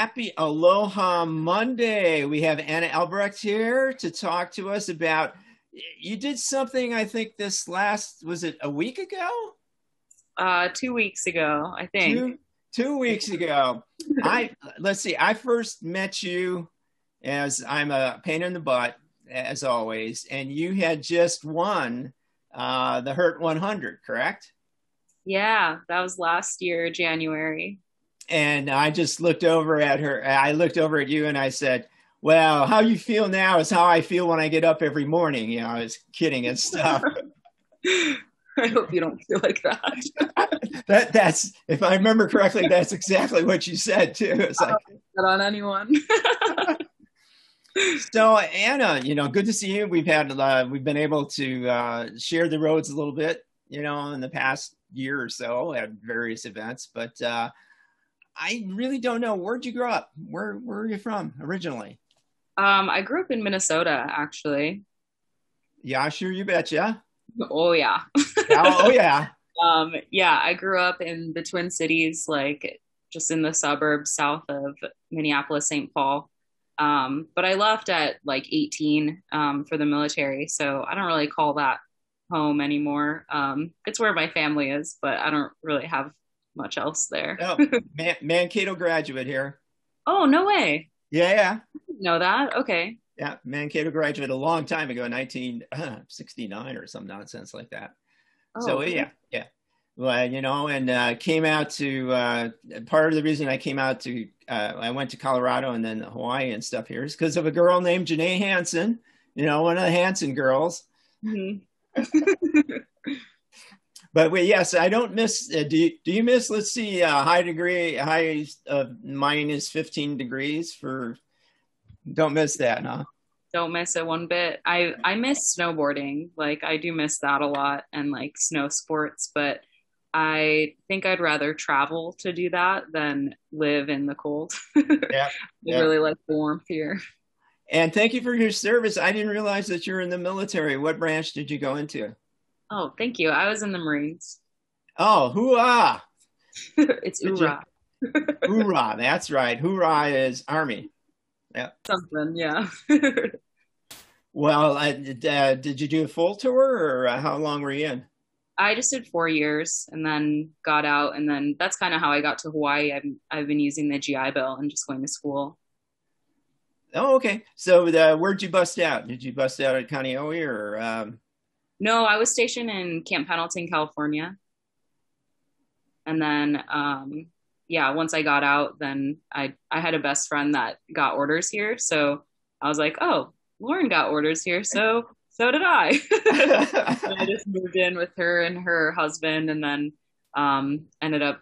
Happy Aloha Monday. We have Anna Albrecht here to talk to us about. You did something, I think, this last, was it a week ago? Uh, two weeks ago, I think. Two, two weeks ago. I, let's see, I first met you as I'm a pain in the butt, as always, and you had just won uh, the Hurt 100, correct? Yeah, that was last year, January and I just looked over at her. I looked over at you and I said, "Well, how you feel now is how I feel when I get up every morning." You know, I was kidding and stuff. I hope you don't feel like that. that that's if I remember correctly, that's exactly what you said too. It's like not on anyone. so Anna, you know, good to see you. We've had uh, we've been able to uh, share the roads a little bit, you know, in the past year or so at various events, but. Uh, I really don't know. Where'd you grow up? Where Where are you from originally? Um, I grew up in Minnesota, actually. Yeah, sure, you betcha. Oh yeah. oh, oh yeah. Um, yeah, I grew up in the Twin Cities, like just in the suburbs south of Minneapolis, St. Paul. Um, but I left at like 18 um, for the military, so I don't really call that home anymore. Um, it's where my family is, but I don't really have much else there. oh, Man- Mankato graduate here. Oh, no way. Yeah, yeah. Know that? Okay. Yeah, Mankato graduate a long time ago, 1969 or some nonsense like that. Oh, so okay. yeah, yeah. Well, you know, and uh, came out to uh, part of the reason I came out to uh, I went to Colorado and then Hawaii and stuff here is because of a girl named Janae Hanson. You know, one of the Hanson girls. Mm-hmm. but wait, yes, I don't miss. Uh, do you, do you miss? Let's see, uh, high degree, high uh, minus fifteen degrees for. Don't miss that, huh? Don't miss it one bit. I I miss snowboarding. Like I do miss that a lot, and like snow sports. But I think I'd rather travel to do that than live in the cold. yeah, I yeah. really like the warmth here. And thank you for your service. I didn't realize that you're in the military. What branch did you go into? Oh, thank you. I was in the Marines. Oh, hoorah! it's hoorah. hoorah, that's right. Hoorah is Army. Yeah. Something, yeah. well, uh, did you do a full tour or uh, how long were you in? I just did four years and then got out. And then that's kind of how I got to Hawaii. I've, I've been using the GI Bill and just going to school. Oh, okay. So uh, where'd you bust out? Did you bust out at Kaneohe or? Um... No, I was stationed in Camp Pendleton, California. And then, um, yeah, once I got out, then I, I had a best friend that got orders here. So I was like, oh, Lauren got orders here. So, so did I. I just moved in with her and her husband and then, um, ended up,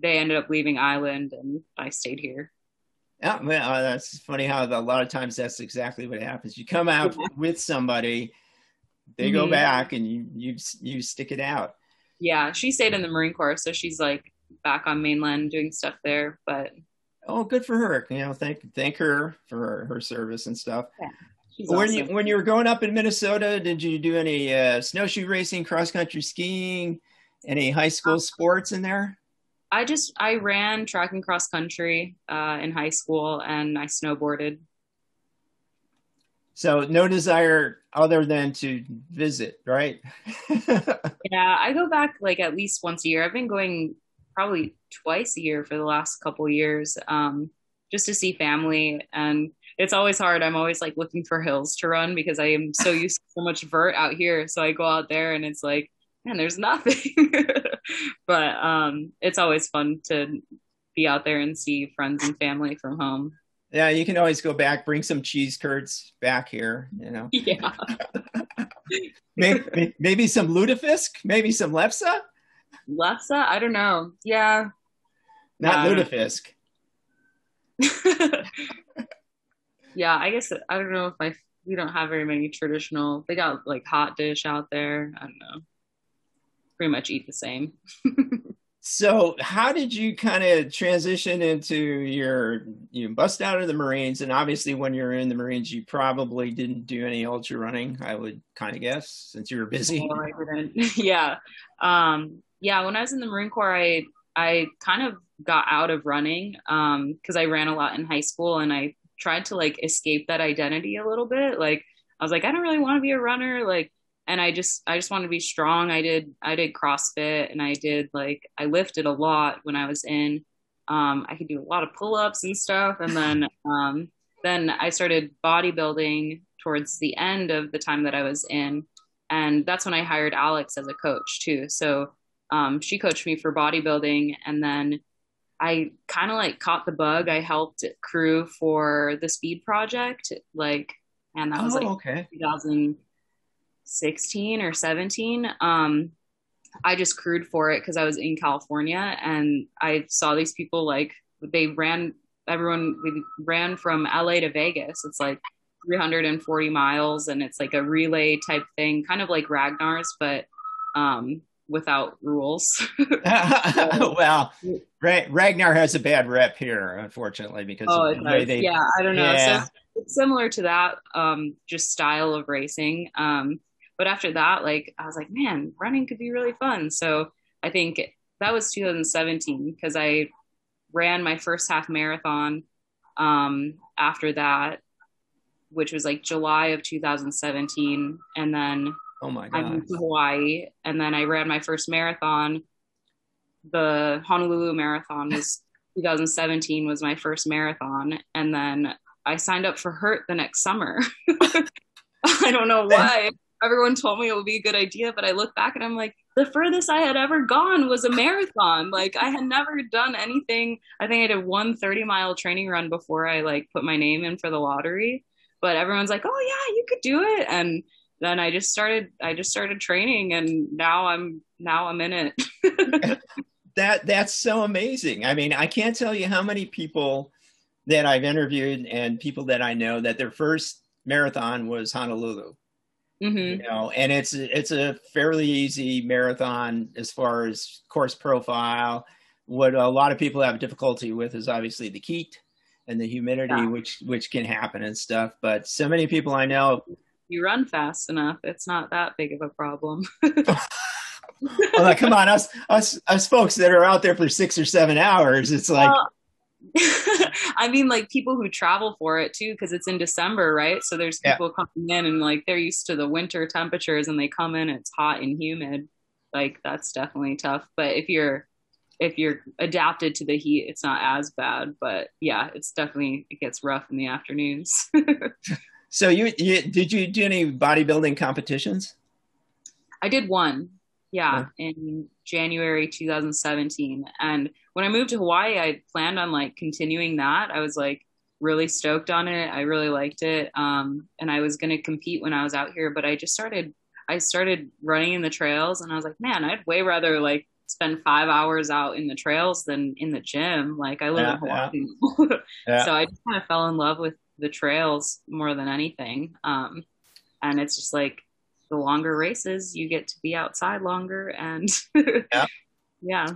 they ended up leaving island and I stayed here. Yeah, well, uh, that's funny how a lot of times that's exactly what happens. You come out yeah. with somebody they mm-hmm. go back and you you you stick it out. Yeah, she stayed in the Marine Corps, so she's like back on mainland doing stuff there. But oh, good for her. You know, thank thank her for her, her service and stuff. Yeah. When awesome. you when you were growing up in Minnesota, did you do any uh, snowshoe racing, cross country skiing, any high school um, sports in there? I just I ran track and cross country uh, in high school, and I snowboarded. So no desire other than to visit, right? yeah, I go back like at least once a year. I've been going probably twice a year for the last couple years, um, just to see family. And it's always hard. I'm always like looking for hills to run because I am so used to so much vert out here. So I go out there and it's like, man, there's nothing. but um, it's always fun to be out there and see friends and family from home. Yeah, you can always go back, bring some cheese curds back here, you know. Yeah. maybe, maybe some lutefisk, maybe some lefse. Lefse? I don't know. Yeah. Not um, lutefisk. Yeah, I guess I don't know if I we don't have very many traditional. They got like hot dish out there. I don't know. Pretty much eat the same. So, how did you kind of transition into your you bust out of the Marines? And obviously, when you're in the Marines, you probably didn't do any ultra running. I would kind of guess since you were busy. I didn't. yeah, um, yeah. When I was in the Marine Corps, I I kind of got out of running because um, I ran a lot in high school, and I tried to like escape that identity a little bit. Like I was like, I don't really want to be a runner. Like and I just I just want to be strong. I did I did CrossFit and I did like I lifted a lot when I was in. Um, I could do a lot of pull ups and stuff, and then um, then I started bodybuilding towards the end of the time that I was in, and that's when I hired Alex as a coach too. So um, she coached me for bodybuilding, and then I kind of like caught the bug. I helped crew for the Speed Project, like, and that was oh, like okay. 2000- 16 or 17 um i just crewed for it because i was in california and i saw these people like they ran everyone we ran from la to vegas it's like 340 miles and it's like a relay type thing kind of like ragnar's but um without rules well ragnar has a bad rep here unfortunately because oh, the way they, yeah i don't know yeah. so it's similar to that um just style of racing um but after that, like I was like, man, running could be really fun. So I think that was 2017 because I ran my first half marathon um, after that, which was like July of 2017, and then oh my god, I moved to Hawaii, and then I ran my first marathon. The Honolulu Marathon was 2017 was my first marathon, and then I signed up for Hurt the next summer. I don't know why everyone told me it would be a good idea, but I look back and I'm like, the furthest I had ever gone was a marathon. Like I had never done anything. I think I did one 30 mile training run before I like put my name in for the lottery. But everyone's like, oh yeah, you could do it. And then I just started I just started training and now I'm now I'm in it. that that's so amazing. I mean, I can't tell you how many people that I've interviewed and people that I know that their first marathon was Honolulu Mm-hmm. You know, and it's it's a fairly easy marathon as far as course profile. What a lot of people have difficulty with is obviously the heat and the humidity, yeah. which which can happen and stuff. But so many people I know, you run fast enough, it's not that big of a problem. well, come on, us us us folks that are out there for six or seven hours, it's like. Well, I mean, like people who travel for it too, because it's in December, right? So there's people yeah. coming in and like they're used to the winter temperatures and they come in, it's hot and humid. Like that's definitely tough. But if you're if you're adapted to the heat, it's not as bad. But yeah, it's definitely it gets rough in the afternoons. so you, you did you do any bodybuilding competitions? I did one yeah, in January 2017. And when I moved to Hawaii, I planned on like continuing that. I was like really stoked on it. I really liked it. Um, and I was going to compete when I was out here, but I just started, I started running in the trails and I was like, man, I'd way rather like spend five hours out in the trails than in the gym. Like I live yeah, in Hawaii. Yeah. yeah. So I just kind of fell in love with the trails more than anything. Um, and it's just like, the longer races, you get to be outside longer, and yeah, yeah.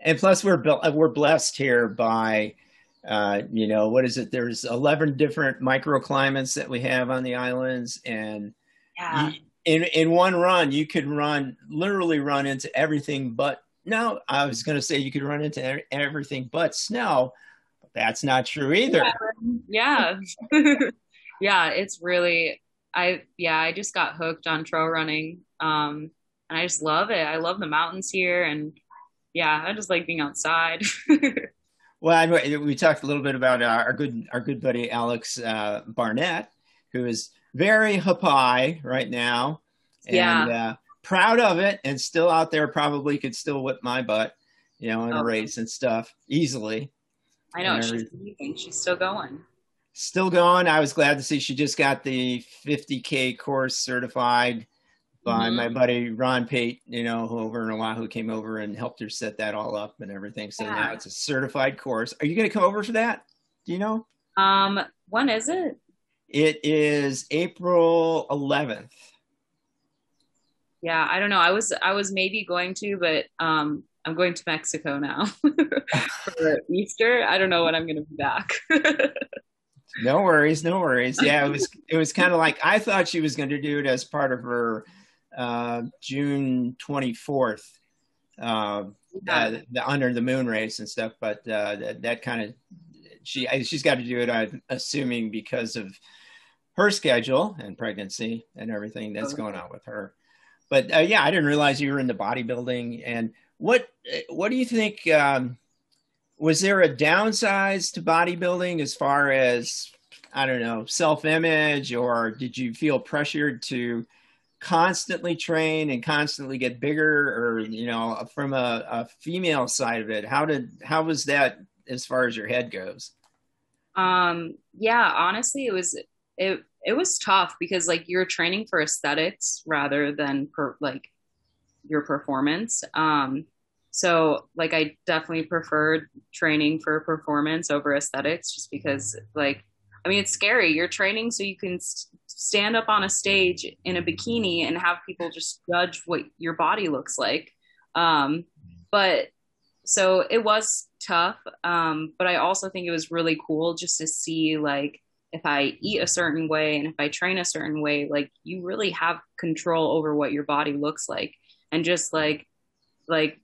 And plus, we're we're blessed here by, uh, you know, what is it? There's 11 different microclimates that we have on the islands, and yeah. You, in in one run, you could run literally run into everything but. No, I was going to say you could run into everything but snow. That's not true either. Yeah. Yeah. yeah, it's really I yeah, I just got hooked on trail running. Um, and I just love it. I love the mountains here and yeah, I just like being outside. well, we talked a little bit about our good our good buddy Alex uh, Barnett, who is very Hapai right now, and yeah. uh, proud of it, and still out there. Probably could still whip my butt, you know, in oh. a race and stuff easily. I know she's She's still going still going. I was glad to see she just got the 50k course certified by mm-hmm. my buddy Ron Pate, you know, over in Oahu came over and helped her set that all up and everything. So yeah. now it's a certified course. Are you going to come over for that? Do you know? Um, when is it? It is April 11th. Yeah, I don't know. I was I was maybe going to, but um, I'm going to Mexico now for Easter. I don't know when I'm going to be back. no worries, no worries. Yeah, it was it was kind of like I thought she was going to do it as part of her uh, June 24th uh, yeah. uh, the under the moon race and stuff, but uh, that, that kind of she she's got to do it. I'm assuming because of her schedule and pregnancy and everything that's going on with her. But uh, yeah, I didn't realize you were into bodybuilding. And what what do you think? Um, was there a downside to bodybuilding as far as I don't know self image, or did you feel pressured to constantly train and constantly get bigger, or you know, from a, a female side of it? How did how was that as far as your head goes? Um, yeah, honestly, it was it it was tough because like you're training for aesthetics rather than per like your performance. Um, so like I definitely preferred training for performance over aesthetics just because like I mean it's scary. You're training so you can st- stand up on a stage in a bikini and have people just judge what your body looks like. Um, but so it was tough. Um, but I also think it was really cool just to see like if I eat a certain way and if I train a certain way, like you really have control over what your body looks like. And just like like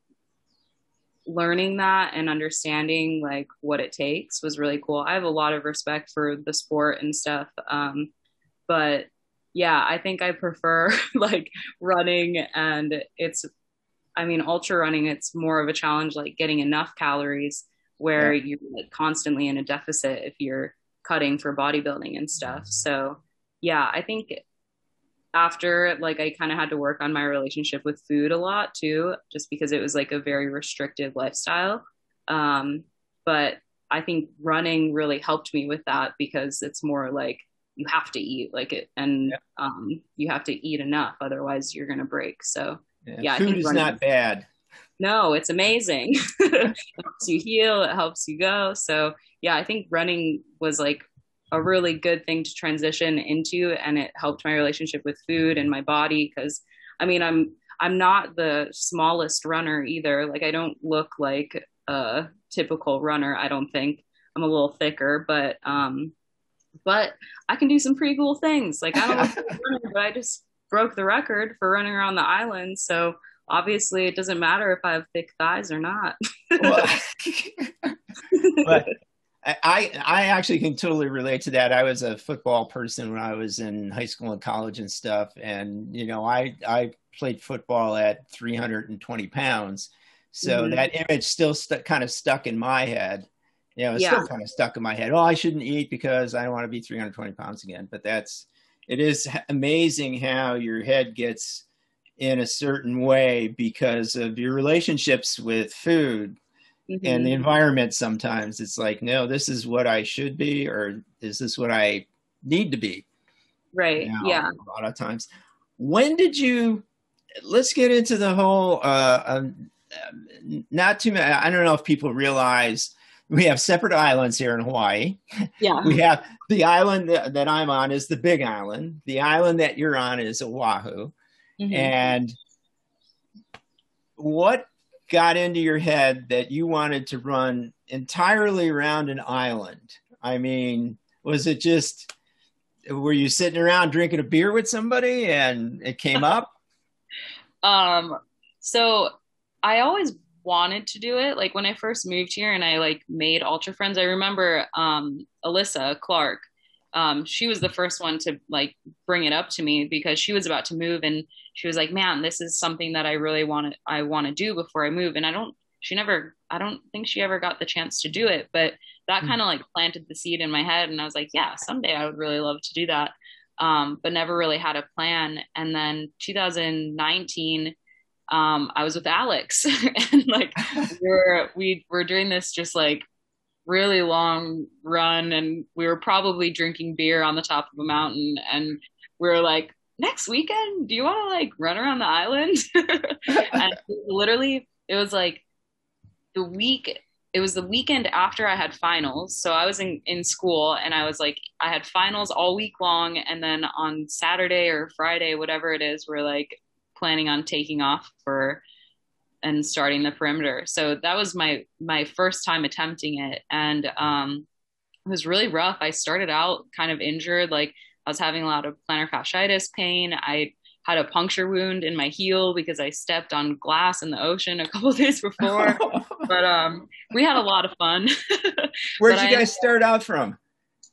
learning that and understanding like what it takes was really cool. I have a lot of respect for the sport and stuff. Um, but yeah, I think I prefer like running and it's I mean ultra running it's more of a challenge like getting enough calories where yeah. you're like constantly in a deficit if you're cutting for bodybuilding and stuff. So yeah, I think after like I kind of had to work on my relationship with food a lot too, just because it was like a very restrictive lifestyle. Um, but I think running really helped me with that because it's more like you have to eat like it and yeah. um, you have to eat enough otherwise you're to break. So yeah, yeah food is running, not bad. No it's amazing. It helps you heal it helps you go. So yeah i think running was like a really good thing to transition into and it helped my relationship with food and my body because i mean i'm i'm not the smallest runner either like i don't look like a typical runner i don't think i'm a little thicker but um but I can do some pretty cool things. Like I don't running, but I just broke the record for running around the island. So obviously it doesn't matter if I have thick thighs or not. well, but I I actually can totally relate to that. I was a football person when I was in high school and college and stuff, and you know I I played football at 320 pounds, so mm-hmm. that image still st- kind of stuck in my head you know, it's yeah. still kind of stuck in my head. Oh, I shouldn't eat because I don't want to be 320 pounds again. But that's, it is amazing how your head gets in a certain way because of your relationships with food mm-hmm. and the mm-hmm. environment. Sometimes it's like, no, this is what I should be, or is this what I need to be? Right. Now, yeah. A lot of times. When did you, let's get into the whole, uh, um, not too many, I don't know if people realize we have separate islands here in Hawaii. Yeah. We have the island that, that, I'm on is the Big Island. The island that you're on is Oahu. Mm-hmm. And what got into your head that you wanted to run entirely around an island? I mean, was it just were you sitting around drinking a beer with somebody and it came up? um so I always wanted to do it. Like when I first moved here and I like made Ultra Friends, I remember um, Alyssa Clark. Um, she was the first one to like bring it up to me because she was about to move and she was like, "Man, this is something that I really want to I want to do before I move." And I don't. She never. I don't think she ever got the chance to do it, but that mm-hmm. kind of like planted the seed in my head, and I was like, "Yeah, someday I would really love to do that." Um, but never really had a plan. And then 2019 um, I was with Alex and like we're we were doing this just like really long run and we were probably drinking beer on the top of a mountain and we were like next weekend do you want to like run around the island and literally it was like the week it was the weekend after I had finals. So I was in, in school and I was like, I had finals all week long. And then on Saturday or Friday, whatever it is, we're like, planning on taking off for and starting the perimeter. So that was my my first time attempting it, and um, it was really rough. I started out kind of injured, like I was having a lot of plantar fasciitis pain. I had a puncture wound in my heel because I stepped on glass in the ocean a couple days before. but um, we had a lot of fun. Where'd you guys I, start out from?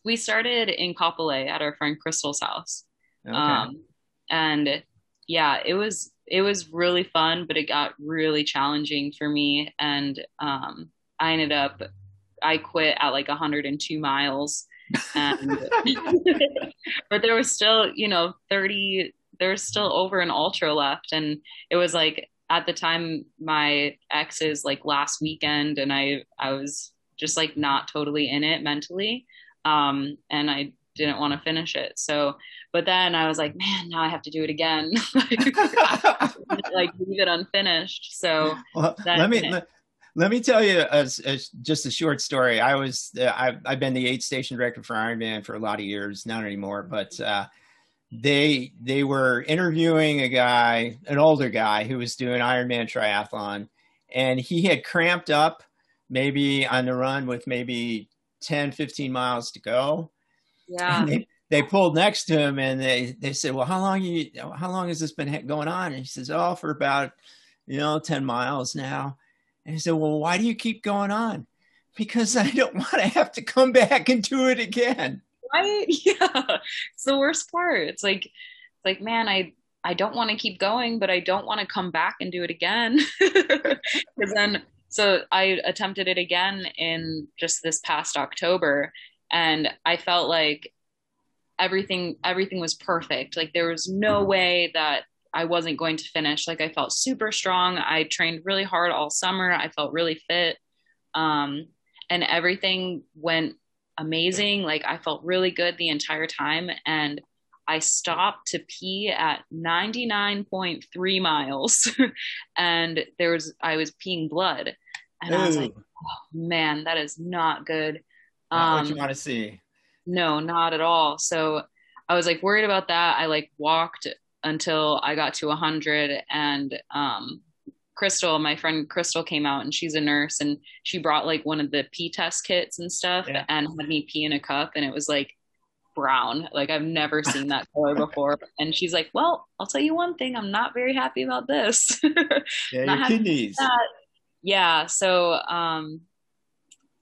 We started in Kapolei at our friend Crystal's house. Okay. Um, and yeah, it was it was really fun, but it got really challenging for me. And um, I ended up I quit at like 102 miles. And but there was still, you know, 30 there's still over an ultra left and it was like at the time my ex's like last weekend and I I was just like not totally in it mentally. Um and I didn't want to finish it. So but then I was like, man, now I have to do it again. like leave it unfinished. So well, let me let, let, me tell you a, a, just a short story. I was uh, I've, I've been the aid station director for Ironman for a lot of years, not anymore, but uh, they they were interviewing a guy, an older guy who was doing Ironman triathlon, and he had cramped up maybe on the run with maybe 10, 15 miles to go. Yeah. They, they pulled next to him and they, they said, well, how long you, how long has this been going on? And he says, oh, for about, you know, 10 miles now. And he said, well, why do you keep going on? Because I don't want to have to come back and do it again. Right? Yeah. It's the worst part. It's like, it's like, man, I, I don't want to keep going, but I don't want to come back and do it again. Because then, so I attempted it again in just this past October, and I felt like everything everything was perfect like there was no way that I wasn't going to finish. Like I felt super strong. I trained really hard all summer. I felt really fit. Um, and everything went amazing. Like I felt really good the entire time. And I stopped to pee at 99.3 miles. And there was I was peeing blood. And Ooh. I was like oh, man that is not good. Not um, what you want to see. no, not at all. So I was like worried about that. I like walked until I got to 100 and um, Crystal, my friend Crystal came out and she's a nurse and she brought like one of the pee test kits and stuff yeah. and had me pee in a cup and it was like brown. Like I've never seen that color before. And she's like, Well, I'll tell you one thing, I'm not very happy about this. yeah, your kidneys. Yeah. So um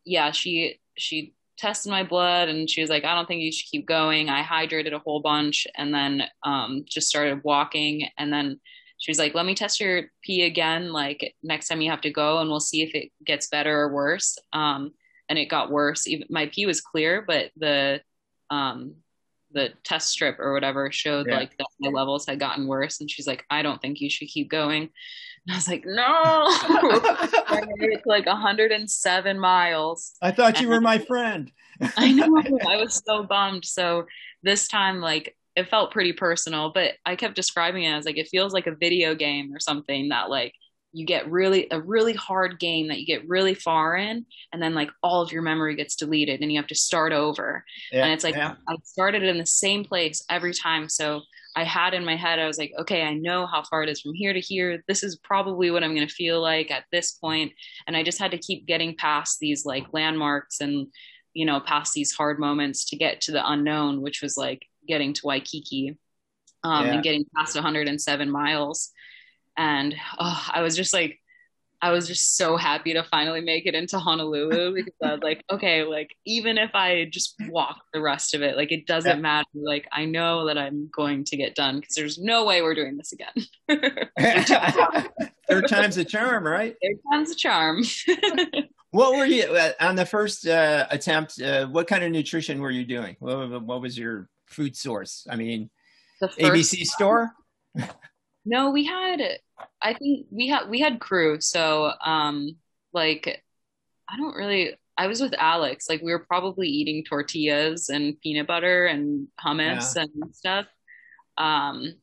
yeah, she she tested my blood and she was like, I don't think you should keep going. I hydrated a whole bunch and then um, just started walking. And then she was like, let me test your pee again. Like next time you have to go and we'll see if it gets better or worse. Um, and it got worse. Even my pee was clear, but the, um, the test strip or whatever showed yeah. like that my levels had gotten worse. And she's like, I don't think you should keep going. And I was like, no. I made it to like 107 miles. I thought you were my friend. I know. I was so bummed. So this time, like, it felt pretty personal, but I kept describing it as like, it feels like a video game or something that, like, you get really a really hard game that you get really far in and then like all of your memory gets deleted and you have to start over yeah, and it's like yeah. i started in the same place every time so I had in my head, I was like, okay, I know how far it is from here to here. This is probably what I'm going to feel like at this point. And I just had to keep getting past these like landmarks and, you know, past these hard moments to get to the unknown, which was like getting to Waikiki um, yeah. and getting past 107 miles. And oh, I was just like, I was just so happy to finally make it into Honolulu because I was like, okay, like even if I just walk the rest of it, like it doesn't yeah. matter. Like I know that I'm going to get done because there's no way we're doing this again. Third time's a charm, right? Third time's a charm. what were you uh, on the first uh, attempt? Uh, what kind of nutrition were you doing? What, what was your food source? I mean, ABC store. No, we had I think we had we had crew, so um like I don't really I was with Alex, like we were probably eating tortillas and peanut butter and hummus yeah. and stuff. Um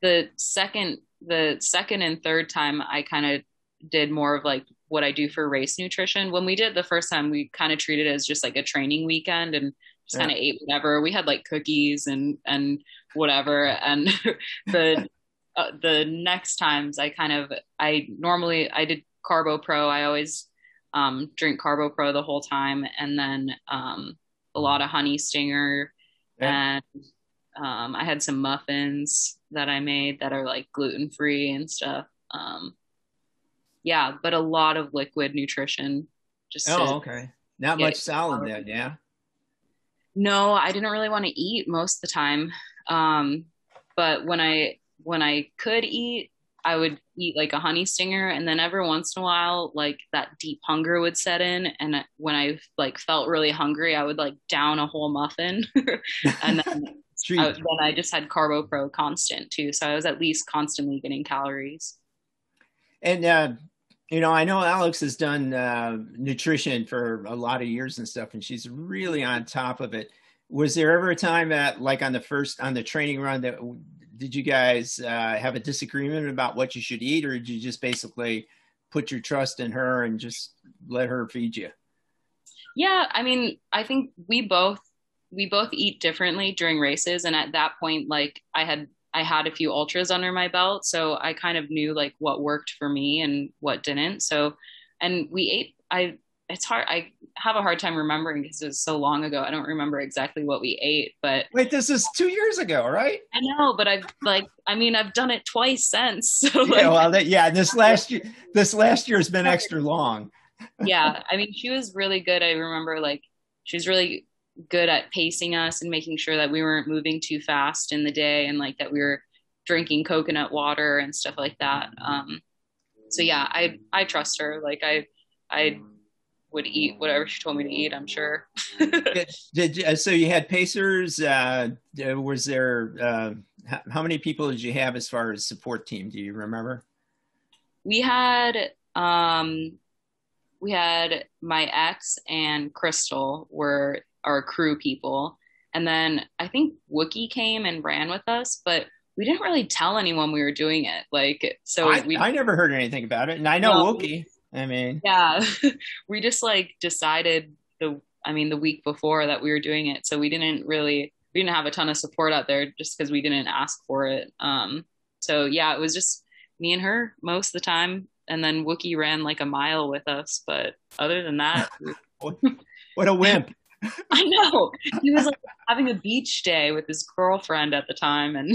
the second the second and third time I kind of did more of like what I do for race nutrition. When we did the first time, we kind of treated it as just like a training weekend and just yeah. kind of ate whatever. We had like cookies and and whatever. And the uh, the next times I kind of I normally I did Carbo Pro. I always um, drink Carbo Pro the whole time, and then um, a lot of Honey Stinger, yeah. and um, I had some muffins that I made that are like gluten free and stuff. Um, yeah, but a lot of liquid nutrition. Just oh, okay. Not much salad then, yeah. No, I didn't really want to eat most of the time. Um, but when I when I could eat, I would eat like a honey stinger, and then every once in a while, like that deep hunger would set in, and when I like felt really hungry, I would like down a whole muffin, and then I, then I just had Carbo Pro constant too, so I was at least constantly getting calories. And uh, you know, I know Alex has done uh, nutrition for a lot of years and stuff, and she's really on top of it. Was there ever a time that, like on the first on the training run, that did you guys uh, have a disagreement about what you should eat, or did you just basically put your trust in her and just let her feed you? Yeah, I mean, I think we both we both eat differently during races, and at that point, like I had I had a few ultras under my belt, so I kind of knew like what worked for me and what didn't. So, and we ate. I it's hard. I have a hard time remembering because it was so long ago. I don't remember exactly what we ate, but wait, this is two years ago, right? I know, but I've like, I mean, I've done it twice since. So like, yeah, well, that, yeah, this last year, this last year has been extra long. yeah, I mean, she was really good. I remember like she was really good at pacing us and making sure that we weren't moving too fast in the day and like that we were drinking coconut water and stuff like that. Um, so yeah, I I trust her. Like I I would eat whatever she told me to eat. I'm sure. did, did, uh, so you had pacers? Uh, was there uh, how many people did you have as far as support team? Do you remember? We had um, we had my ex and Crystal were our crew people. And then I think Wookie came and ran with us, but we didn't really tell anyone we were doing it. Like, so I, we, I never heard anything about it. And I know no, Wookie. I mean, yeah, we just like decided the, I mean, the week before that we were doing it. So we didn't really, we didn't have a ton of support out there just because we didn't ask for it. Um, so yeah, it was just me and her most of the time. And then Wookie ran like a mile with us. But other than that, what a wimp. I know. He was like having a beach day with his girlfriend at the time, and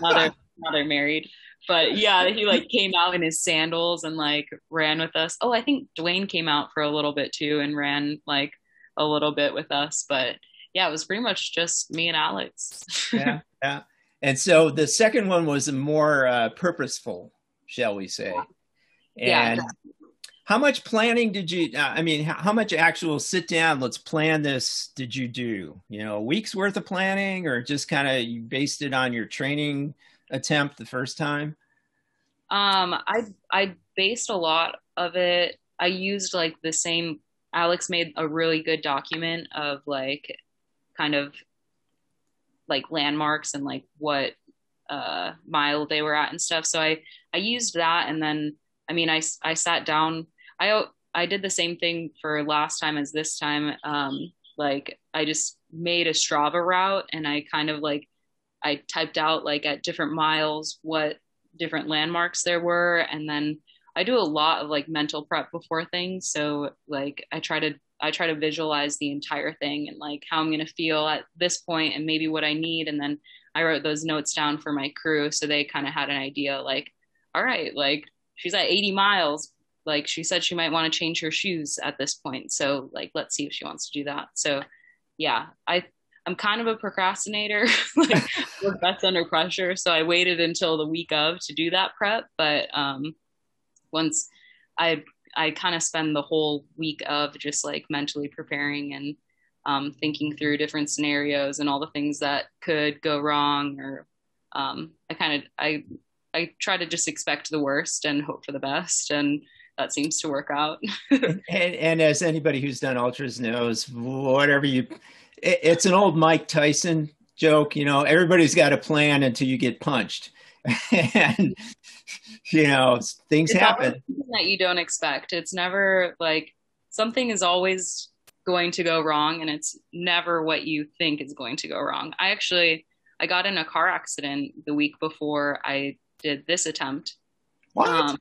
now they're now they're married. But yeah, he like came out in his sandals and like ran with us. Oh, I think Dwayne came out for a little bit too and ran like a little bit with us. But yeah, it was pretty much just me and Alex. yeah, yeah. And so the second one was more uh, purposeful, shall we say? And yeah, how much planning did you uh, i mean how, how, much actual sit down let's plan this did you do you know a week's worth of planning or just kind of you based it on your training attempt the first time um i i based a lot of it i used like the same alex made a really good document of like kind of like landmarks and like what uh mile they were at and stuff so i i used that and then I mean, I, I sat down I I did the same thing for last time as this time. Um, like I just made a Strava route and I kind of like I typed out like at different miles what different landmarks there were and then I do a lot of like mental prep before things. So like I try to I try to visualize the entire thing and like how I'm to feel at this point and maybe what I need. And then I wrote those notes down for my crew so they kind of had an idea like all right like she's at 80 miles. Like she said she might want to change her shoes at this point. So like let's see if she wants to do that. So yeah i i'm kind of a procrastinator like work best under pressure so i waited until the week of to do that prep but um once i i kind of spend the whole week of just like mentally preparing and um, thinking through different scenarios and all the things that could go wrong or um, i kind of i i try to just expect the worst and hope for the best and that seems to work out. and, and, as anybody who's done ultras knows, whatever you, it's an old Mike Tyson joke. You know, everybody's got a plan until you get punched, and you know things it's happen that you don't expect. It's never like something is always going to go wrong, and it's never what you think is going to go wrong. I actually I got in a car accident the week before I did this attempt. What? Um,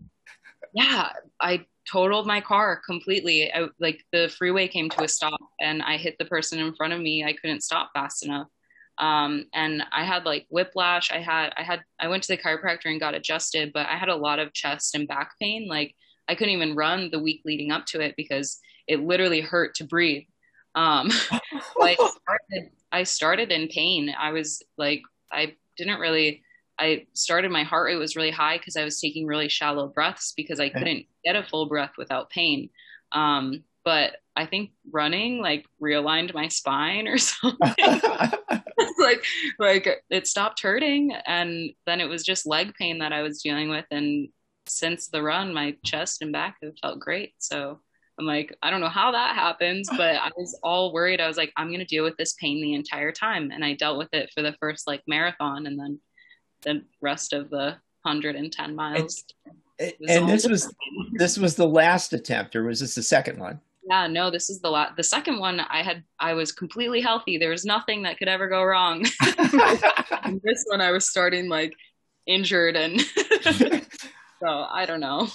yeah, I totaled my car completely. I, like the freeway came to a stop and I hit the person in front of me. I couldn't stop fast enough. Um, and I had like whiplash. I had, I had, I went to the chiropractor and got adjusted, but I had a lot of chest and back pain. Like I couldn't even run the week leading up to it because it literally hurt to breathe. Um, I started, I started in pain. I was like, I didn't really, I started my heart rate was really high because I was taking really shallow breaths because I couldn't get a full breath without pain. Um, but I think running like realigned my spine or something. like like it stopped hurting and then it was just leg pain that I was dealing with and since the run my chest and back have felt great. So I'm like, I don't know how that happens, but I was all worried. I was like, I'm going to deal with this pain the entire time. And I dealt with it for the first like marathon and then the rest of the 110 miles. And, and this was, this was the last attempt or was this the second one? Yeah, no, this is the last, the second one I had, I was completely healthy. There was nothing that could ever go wrong. this one I was starting like injured and so I don't know.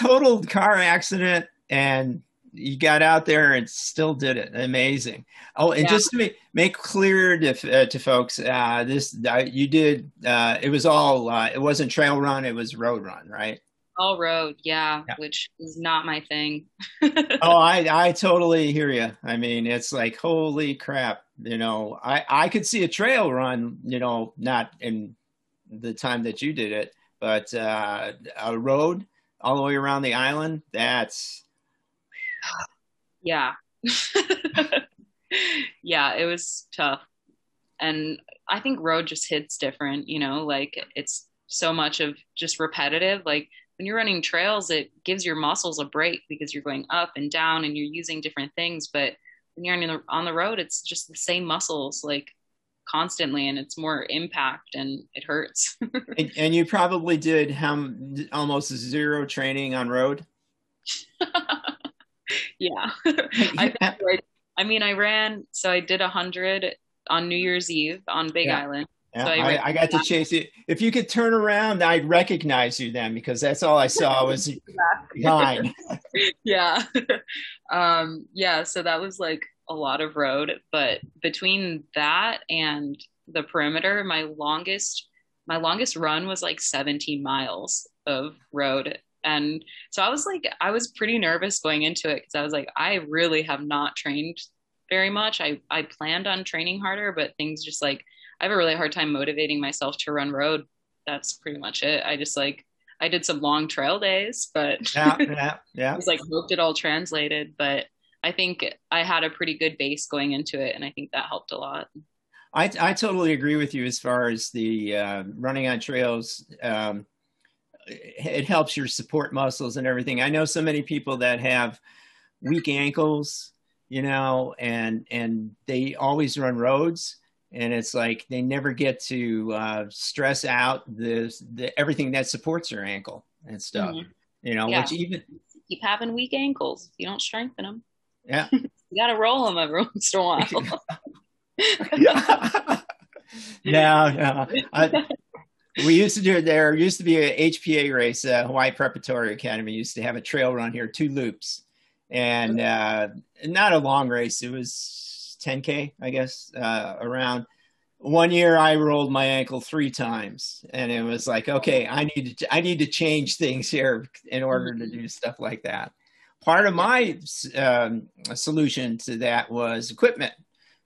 Total car accident and you got out there and still did it. Amazing. Oh, and yeah. just to make, make clear to, uh, to folks, uh, this uh, you did. Uh, it was all. Uh, it wasn't trail run. It was road run, right? All road, yeah, yeah. which is not my thing. oh, I I totally hear you. I mean, it's like holy crap. You know, I I could see a trail run. You know, not in the time that you did it, but uh, a road all the way around the island. That's yeah. yeah, it was tough. And I think road just hits different, you know, like it's so much of just repetitive. Like when you're running trails, it gives your muscles a break because you're going up and down and you're using different things. But when you're on the, on the road, it's just the same muscles, like constantly and it's more impact and it hurts. and, and, you probably did how almost zero training on road. yeah. I, I, mean, I ran, so I did a hundred on New Year's Eve on Big yeah. Island. Yeah, so I, I, I, got to chase it. If you could turn around, I'd recognize you then because that's all I saw was behind. yeah. Um, yeah. So that was like a lot of road, but between that and the perimeter, my longest, my longest run was like 17 miles of road and so I was like, I was pretty nervous going into it because I was like, I really have not trained very much. I, I planned on training harder, but things just like, I have a really hard time motivating myself to run road. That's pretty much it. I just like, I did some long trail days, but yeah, yeah, yeah. I was like, hoped it all translated. But I think I had a pretty good base going into it. And I think that helped a lot. I, I totally agree with you as far as the uh, running on trails. Um, it helps your support muscles and everything. I know so many people that have weak ankles, you know, and and they always run roads, and it's like they never get to uh, stress out the, the everything that supports your ankle and stuff. Mm-hmm. You know, yeah. which even keep having weak ankles if you don't strengthen them. Yeah, you got to roll them every once in a while. no, no. I, we used to do it there used to be a hpa race uh, hawaii preparatory academy used to have a trail run here two loops. And uh, not a long race it was 10k i guess uh, around. One year i rolled my ankle three times and it was like okay i need to i need to change things here in order to do stuff like that. Part of my um, solution to that was equipment.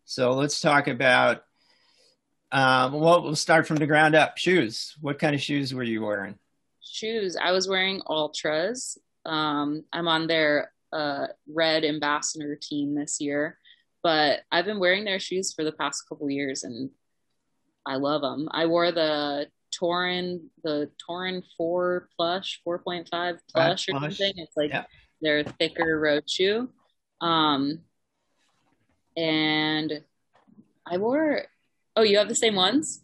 So let's talk about um, well, we'll start from the ground up. Shoes. What kind of shoes were you wearing? Shoes. I was wearing Altras. Um, I'm on their uh, red ambassador team this year, but I've been wearing their shoes for the past couple years, and I love them. I wore the Torin, the Torin Four Plush, four point five plush or something. It's like yeah. their thicker road shoe. Um, and I wore Oh, you have the same ones?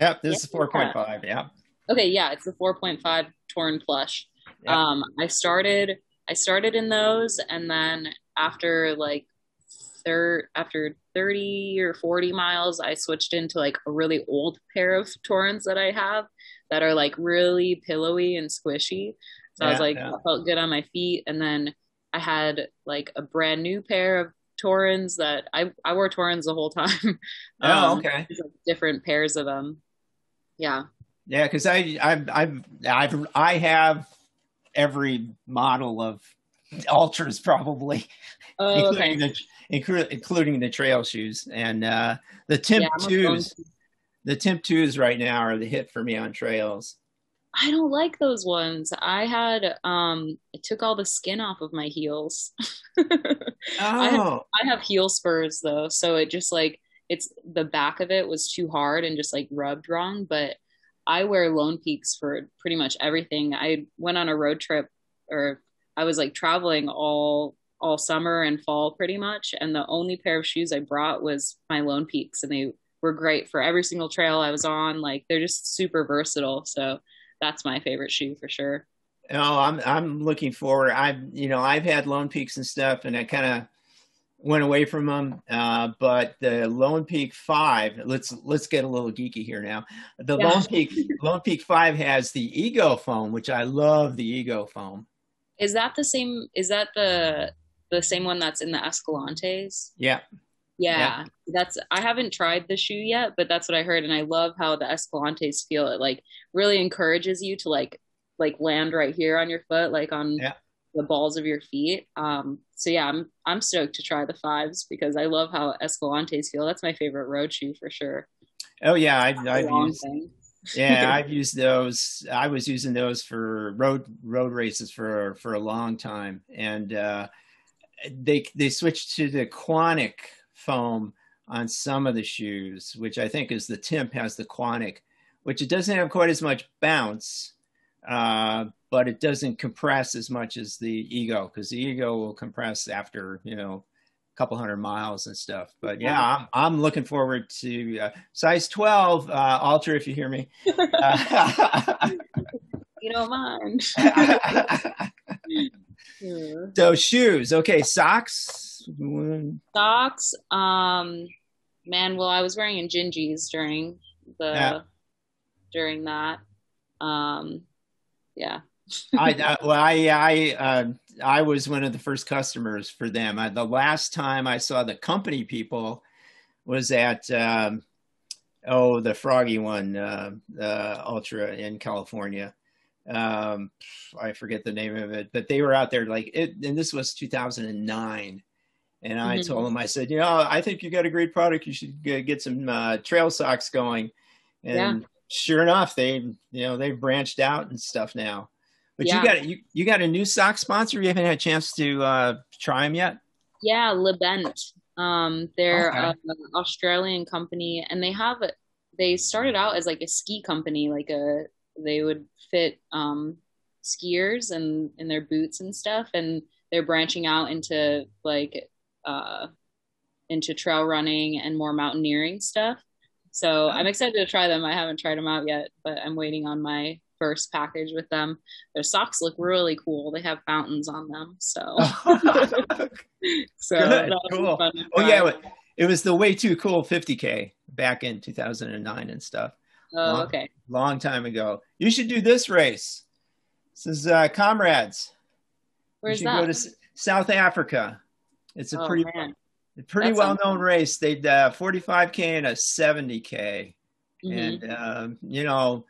Yep, this yeah. is 4.5. Yeah. Okay, yeah, it's the 4.5 Torin plush. Yep. Um, I started I started in those and then after like third after 30 or 40 miles, I switched into like a really old pair of Torins that I have that are like really pillowy and squishy. So yeah, I was like, yeah. I felt good on my feet. And then I had like a brand new pair of Torins that I, I wore Torins the whole time. Oh, um, okay. Different pairs of them. Yeah. Yeah. Cause I, I've, I've, I've, I have every model of Altras probably, oh, including, okay. the, including the trail shoes and, uh, the Timp yeah, twos, the Timp twos right now are the hit for me on trails. I don't like those ones. I had um it took all the skin off of my heels. oh. I have, I have heel spurs though, so it just like it's the back of it was too hard and just like rubbed wrong, but I wear Lone Peaks for pretty much everything. I went on a road trip or I was like traveling all all summer and fall pretty much and the only pair of shoes I brought was my Lone Peaks and they were great for every single trail I was on. Like they're just super versatile. So that's my favorite shoe for sure. Oh, I'm I'm looking forward. I've you know I've had Lone Peaks and stuff, and I kind of went away from them. Uh, but the Lone Peak Five, let's let's get a little geeky here now. The yeah. Lone Peak Lone Peak Five has the Ego foam, which I love. The Ego foam. Is that the same? Is that the the same one that's in the Escalantes? Yeah. Yeah, yeah, that's I haven't tried the shoe yet, but that's what I heard, and I love how the Escalantes feel. It like really encourages you to like like land right here on your foot, like on yeah. the balls of your feet. Um, so yeah, I'm I'm stoked to try the fives because I love how Escalantes feel. That's my favorite road shoe for sure. Oh yeah, I've, I've used. yeah, I've used those. I was using those for road road races for for a long time, and uh, they they switched to the Quantic foam on some of the shoes, which I think is the Timp has the Quantic, which it doesn't have quite as much bounce, uh, but it doesn't compress as much as the Ego because the Ego will compress after you know a couple hundred miles and stuff. But yeah, I'm, I'm looking forward to uh, size 12 uh, Altra if you hear me. you don't mind. so shoes, okay, socks Socks. Um, man, well, I was wearing Injinjis during the yeah. during that. Um, yeah. I, I well, I I uh, I was one of the first customers for them. I, the last time I saw the company people was at um, oh the Froggy one, uh, uh, Ultra in California. Um, I forget the name of it, but they were out there like it, and this was 2009 and I mm-hmm. told him, I said, you know, I think you got a great product. You should get some uh, trail socks going. And yeah. sure enough, they, you know, they've branched out and stuff now. But yeah. you got you you got a new sock sponsor. You haven't had a chance to uh, try them yet. Yeah, Le Bent. Um, they're okay. an Australian company, and they have they started out as like a ski company. Like a they would fit um, skiers and in their boots and stuff, and they're branching out into like uh, into trail running and more mountaineering stuff. So I'm excited to try them. I haven't tried them out yet, but I'm waiting on my first package with them. Their socks look really cool. They have fountains on them. So, so Good, cool. Oh yeah, it was the way too cool 50k back in 2009 and stuff. Oh, long, okay. Long time ago. You should do this race. This is uh, comrades. Where's that? Go to South Africa. It's a oh, pretty man. pretty well known race. They uh, 45k and a 70k, mm-hmm. and um, you know.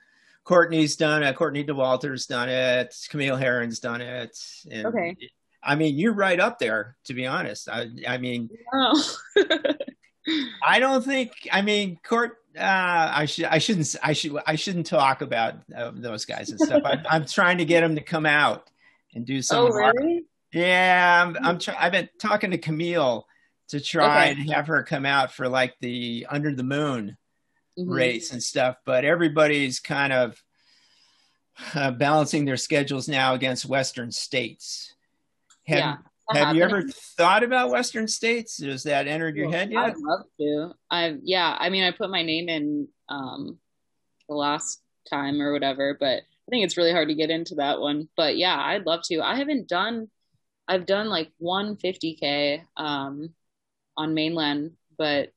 Courtney's done it. Courtney Dauwalter's done it. Camille Herron's done it. And okay. I mean, you're right up there, to be honest. I, I mean. I don't think. I mean, Court. Uh, I should. I shouldn't. I should. I shouldn't talk about uh, those guys and stuff. I, am trying to get them to come out and do some. Oh, really? Yeah, I'm. I'm try- I've been talking to Camille to try okay. and have her come out for like the Under the Moon mm-hmm. race and stuff, but everybody's kind of uh, balancing their schedules now against Western states. Have, yeah. Have you ever thought about Western states? Has that entered your head yet? I'd love to. I yeah. I mean, I put my name in um, the last time or whatever, but I think it's really hard to get into that one. But yeah, I'd love to. I haven't done I've done like one 50k um, on mainland but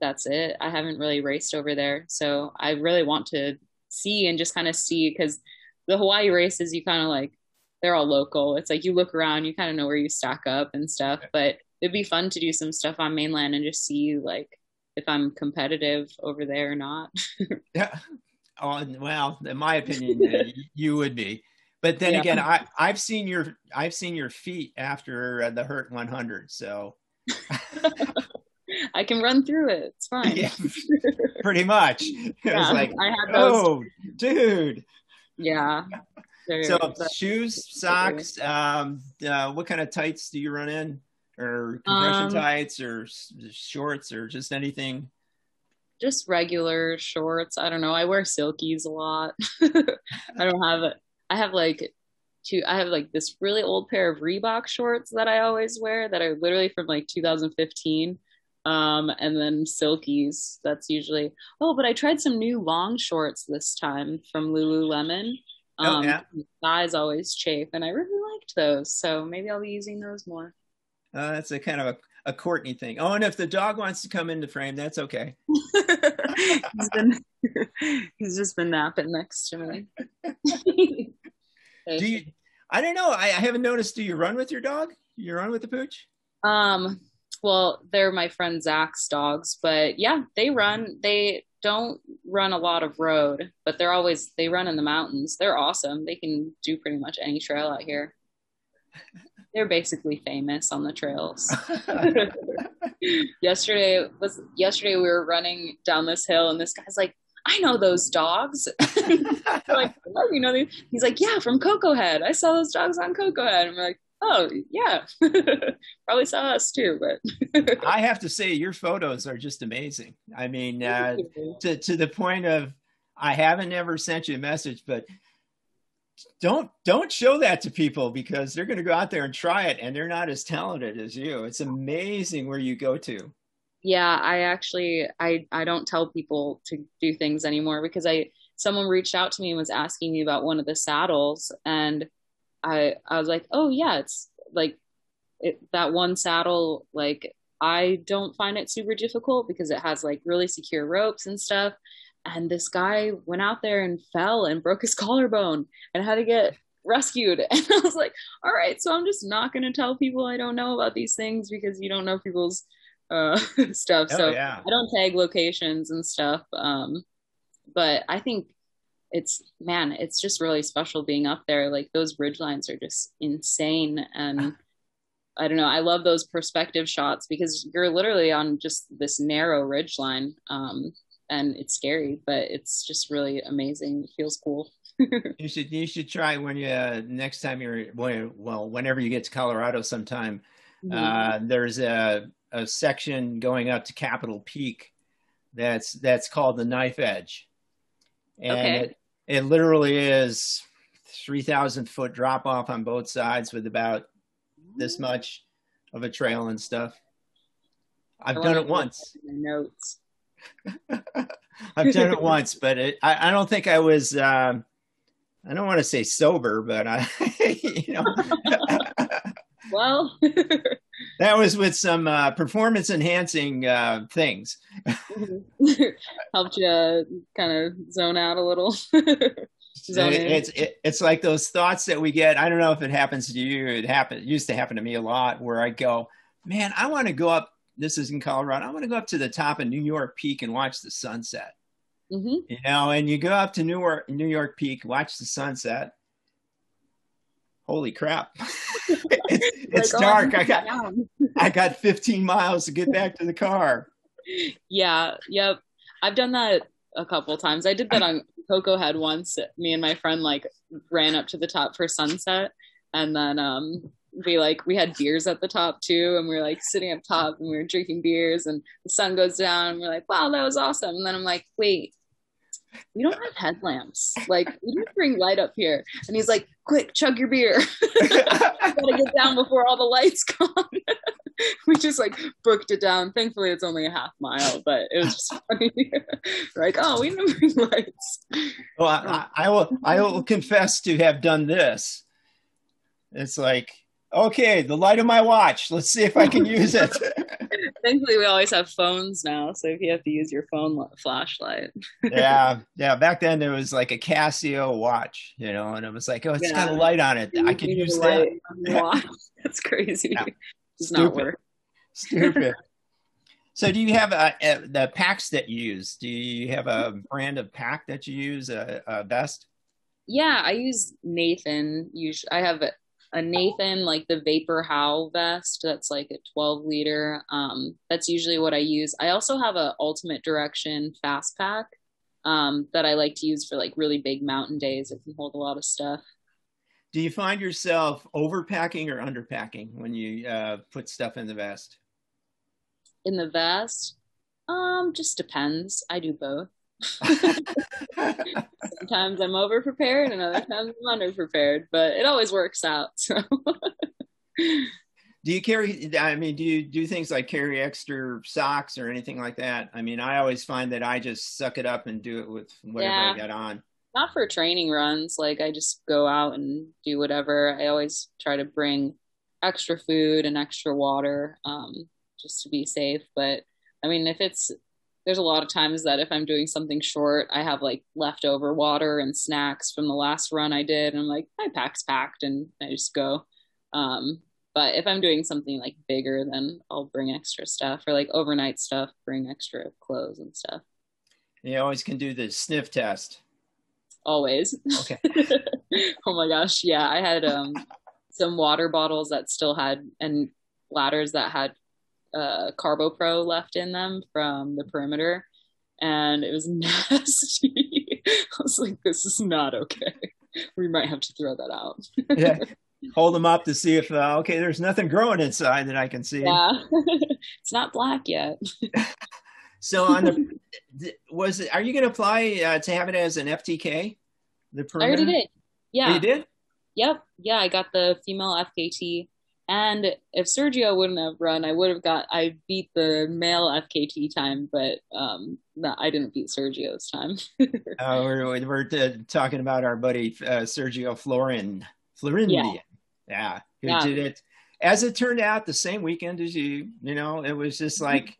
that's it. I haven't really raced over there, so I really want to see and just kind of see because the Hawaii races, you kind of like they're all local. It's like you look around, you kind of know where you stack up and stuff. But it'd be fun to do some stuff on mainland and just see like if I'm competitive over there or not. yeah. Oh, well, in my opinion, you would be. But then yeah. again, I I've seen your I've seen your feet after uh, the Hurt 100, so I can run through it. It's fine. Yeah, pretty much. It yeah, was like, I had those. oh, dude. Yeah. so shoes, socks. Um, uh, what kind of tights do you run in, or compression um, tights, or shorts, or just anything? Just regular shorts. I don't know. I wear silkies a lot. I don't have it. I have like two. I have like this really old pair of Reebok shorts that I always wear that are literally from like 2015 um, and then silkies. That's usually. Oh, but I tried some new long shorts this time from Lululemon. Um, oh, yeah. Thighs always chafe, and I really liked those. So maybe I'll be using those more. Uh, that's a kind of a, a Courtney thing. Oh, and if the dog wants to come into frame, that's okay. he's been he's just been napping next to me. do you? I don't know. I, I haven't noticed. Do you run with your dog? You run with the pooch? Um, well, they're my friend Zach's dogs, but yeah, they run. They don't run a lot of road, but they're always they run in the mountains. They're awesome. They can do pretty much any trail out here. They're basically famous on the trails. yesterday was yesterday we were running down this hill and this guy's like, I know those dogs. like, oh, you know, he's like, yeah, from Koko Head. I saw those dogs on Koko Head. And we're like, oh yeah probably saw us too but i have to say your photos are just amazing i mean uh, to, to the point of i haven't ever sent you a message but don't don't show that to people because they're going to go out there and try it and they're not as talented as you it's amazing where you go to yeah i actually i i don't tell people to do things anymore because i someone reached out to me and was asking me about one of the saddles and I I was like, oh yeah, it's like it, that one saddle. Like I don't find it super difficult because it has like really secure ropes and stuff. And this guy went out there and fell and broke his collarbone and had to get rescued. And I was like, all right, so I'm just not going to tell people I don't know about these things because you don't know people's uh, stuff. Oh, so yeah. I don't tag locations and stuff. Um, but I think it's man, it's just really special being up there. Like those ridge lines are just insane. And I don't know, I love those perspective shots because you're literally on just this narrow ridge line. Um, and it's scary, but it's just really amazing. It feels cool. you should you should try when you uh, next time you're well whenever you get to Colorado sometime. Mm-hmm. Uh, there's a a section going up to Capitol Peak that's that's called the Knife Edge, and okay. it, it literally is 3,000 foot drop off on both sides with about this much of a trail and stuff. I've done it once. Notes. I've done it once, but it, I, I, don't think I was. Um, I don't want to say sober, but I, you know. well, that was with some uh, performance enhancing uh, things. Helped you kind of zone out a little. it, it's it, it's like those thoughts that we get. I don't know if it happens to you. It happened. It used to happen to me a lot. Where I go, man, I want to go up. This is in Colorado. I want to go up to the top of New York Peak and watch the sunset. Mm-hmm. You know, and you go up to New York, New York Peak, watch the sunset, holy crap. It's, like, dark. Oh, i got i got 15 miles to get back to the car. Yeah yep. I've done that a couple times. I did that on Koko Head once. Me and my friend like ran up to the top for sunset and then um we like we had beers at the top too and we were like sitting up top and we were drinking beers and the sun goes down and we're like wow that was awesome. And then i'm like wait we don't have headlamps. Like, we didn't bring light up here. And he's like, quick, chug your beer. gotta get down before all the lights come. we just like booked it down. Thankfully, it's only a half mile, but it was just funny. like, oh, we didn't bring lights. Well, I, I, will. I will confess to have done this. It's like, okay, the light of my watch. Let's see if I can use it. Thankfully, we always have phones now, so if you have to use your phone flashlight. yeah, yeah. Back then, there was like a Casio watch, you know, and it was like, oh, it's yeah. got a light on it. I can use that. Watch. That's crazy. Yeah. Does not work. Stupid. So, do you have a, a, the packs that you use? Do you have a brand of pack that you use a, a best? Yeah, I use Nathan. Usually, I have a Nathan like the VaporHowe vest. That's like a 12 liter. Um, that's usually what I use. I also have a Ultimate Direction fast pack um, that I like to use for like really big mountain days. It can hold a lot of stuff. Do you find yourself overpacking or underpacking when you uh, put stuff in the vest? In the vest, um, just depends. I do both. Sometimes I'm over prepared and other times I'm under prepared, but it always works out. So do you carry I mean, do you do things like carry extra socks or anything like that? I mean, I always find that I just suck it up and do it with whatever yeah. I got on. Not for training runs, like I just go out and do whatever. I always try to bring extra food and extra water um, just to be safe, but I mean, if it's there's a lot of times that if I'm doing something short, I have like leftover water and snacks from the last run I did. And I'm like, my pack's packed and I just go. Um, but if I'm doing something like bigger, then I'll bring extra stuff or like overnight stuff, bring extra clothes and stuff. You always can do the sniff test. Always. Okay. oh my gosh. Yeah. I had um, some water bottles that still had and ladders that had uh, Carbo Pro left in them from the perimeter, and it was nasty. I was like, "This is not okay. We might have to throw that out." yeah, hold them up to see if uh, okay, there's nothing growing inside that I can see. Yeah, it's not black yet. so on the was it, are you going to apply uh, to have it as an FKT? The perimeter? I already did. Yeah, oh, you did. Yep. Yeah, I got the female FKT and if Sergio wouldn't have run, I would have got. I beat the male FKT time, but um, no, I didn't beat Sergio's time. uh, we're we're uh, talking about our buddy uh, Sergio Florin, Florindian. Yeah, yeah who yeah. did it. As it turned out, the same weekend as you. You know, it was just mm-hmm. like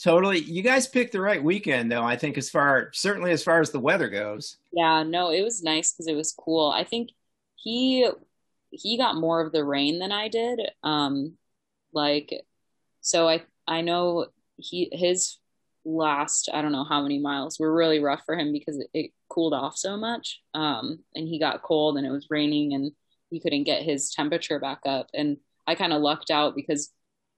totally. You guys picked the right weekend, though. I think as far certainly as far as the weather goes. Yeah, no, it was nice because it was cool. I think he he got more of the rain than I did. Um, like, so I I know he his last I don't know how many miles were really rough for him because it, it cooled off so much. Um, and he got cold and it was raining and he couldn't get his temperature back up. And I kind of lucked out because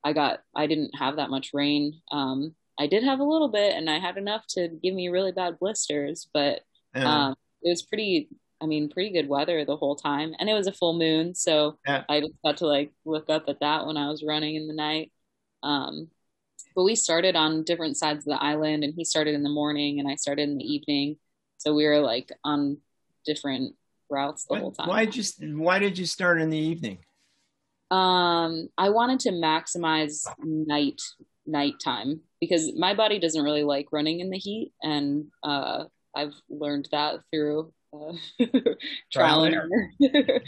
I got I didn't have that much rain. Um, I did have a little bit and I had enough to give me really bad blisters, but um, it was pretty I mean, pretty good weather the whole time, and it was a full moon, so yeah. I just got to like look up at that when I was running in the night. Um, but we started on different sides of the island, and he started in the morning, and I started in the evening, so we were like on different routes the whole time. Why just why did you start in the evening? Um, I wanted to maximize night nighttime because my body doesn't really like running in the heat, and uh, I've learned that through uh, trial and error.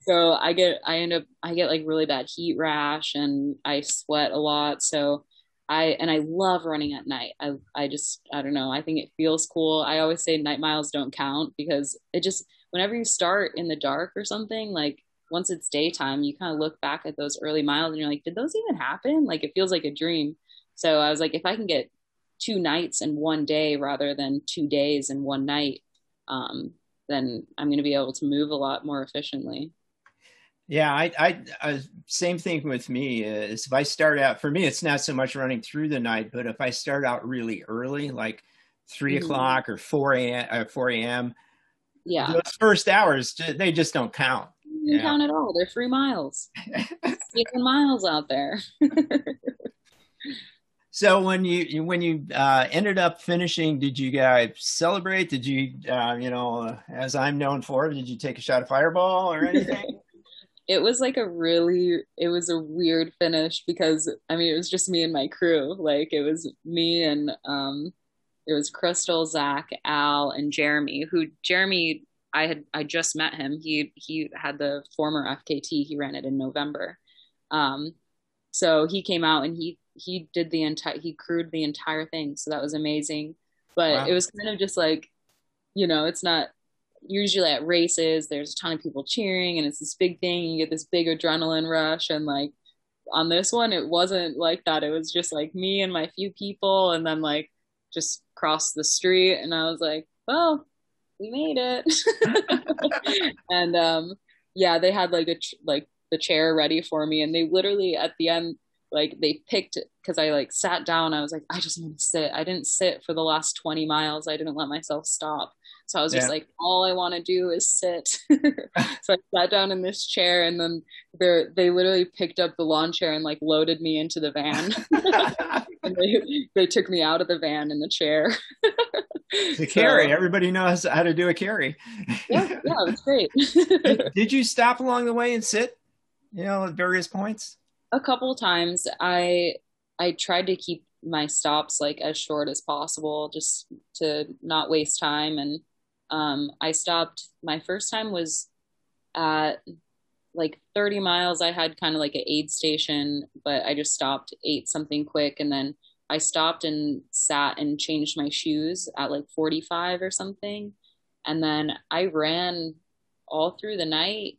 so I get, I end up, I get like really bad heat rash and I sweat a lot. So I, and I love running at night. I, I just, I don't know. I think it feels cool. I always say night miles don't count because it just, whenever you start in the dark or something, like once it's daytime, you kind of look back at those early miles and you're like, did those even happen? Like it feels like a dream. So I was like, if I can get two nights in one day rather than two days in one night, um, then I'm going to be able to move a lot more efficiently. Yeah, I, I, I, same thing with me is if I start out for me, it's not so much running through the night, but if I start out really early, like 3 mm-hmm. o'clock or four a.m. Or four a.m. Yeah, those first hours they just don't count. Don't count at all. They're three miles. Miles out there. So when you when you uh, ended up finishing, did you guys celebrate? Did you uh, you know uh, as I'm known for, did you take a shot of Fireball or anything? it was like a really it was a weird finish because I mean it was just me and my crew. Like it was me and um, it was Crystal, Zach, Al, and Jeremy. Who Jeremy I had I just met him. He he had the former FKT. He ran it in November. Um, so he came out and he he did the entire he crewed the entire thing, so that was amazing. But wow. it was kind of just like, you know, it's not usually at races. There's a ton of people cheering, and it's this big thing. You get this big adrenaline rush, and like on this one, it wasn't like that. It was just like me and my few people, and then like just cross the street, and I was like, well, we made it. and um, yeah, they had like a like the chair ready for me, and they literally at the end like they picked because I like sat down. I was like, I just want to sit. I didn't sit for the last 20 miles. I didn't let myself stop. So I was just yeah. like, all I want to do is sit. so I sat down in this chair and then they they literally picked up the lawn chair and like loaded me into the van. and they, they took me out of the van in the chair. the carry. So, Everybody knows how to do a carry. yeah, yeah, it was great. did, did you stop along the way and sit, you know, at various points? A couple times. I I tried to keep my stops like as short as possible just to not waste time and um, I stopped. My first time was at like 30 miles. I had kind of like an aid station, but I just stopped, ate something quick, and then I stopped and sat and changed my shoes at like 45 or something. And then I ran all through the night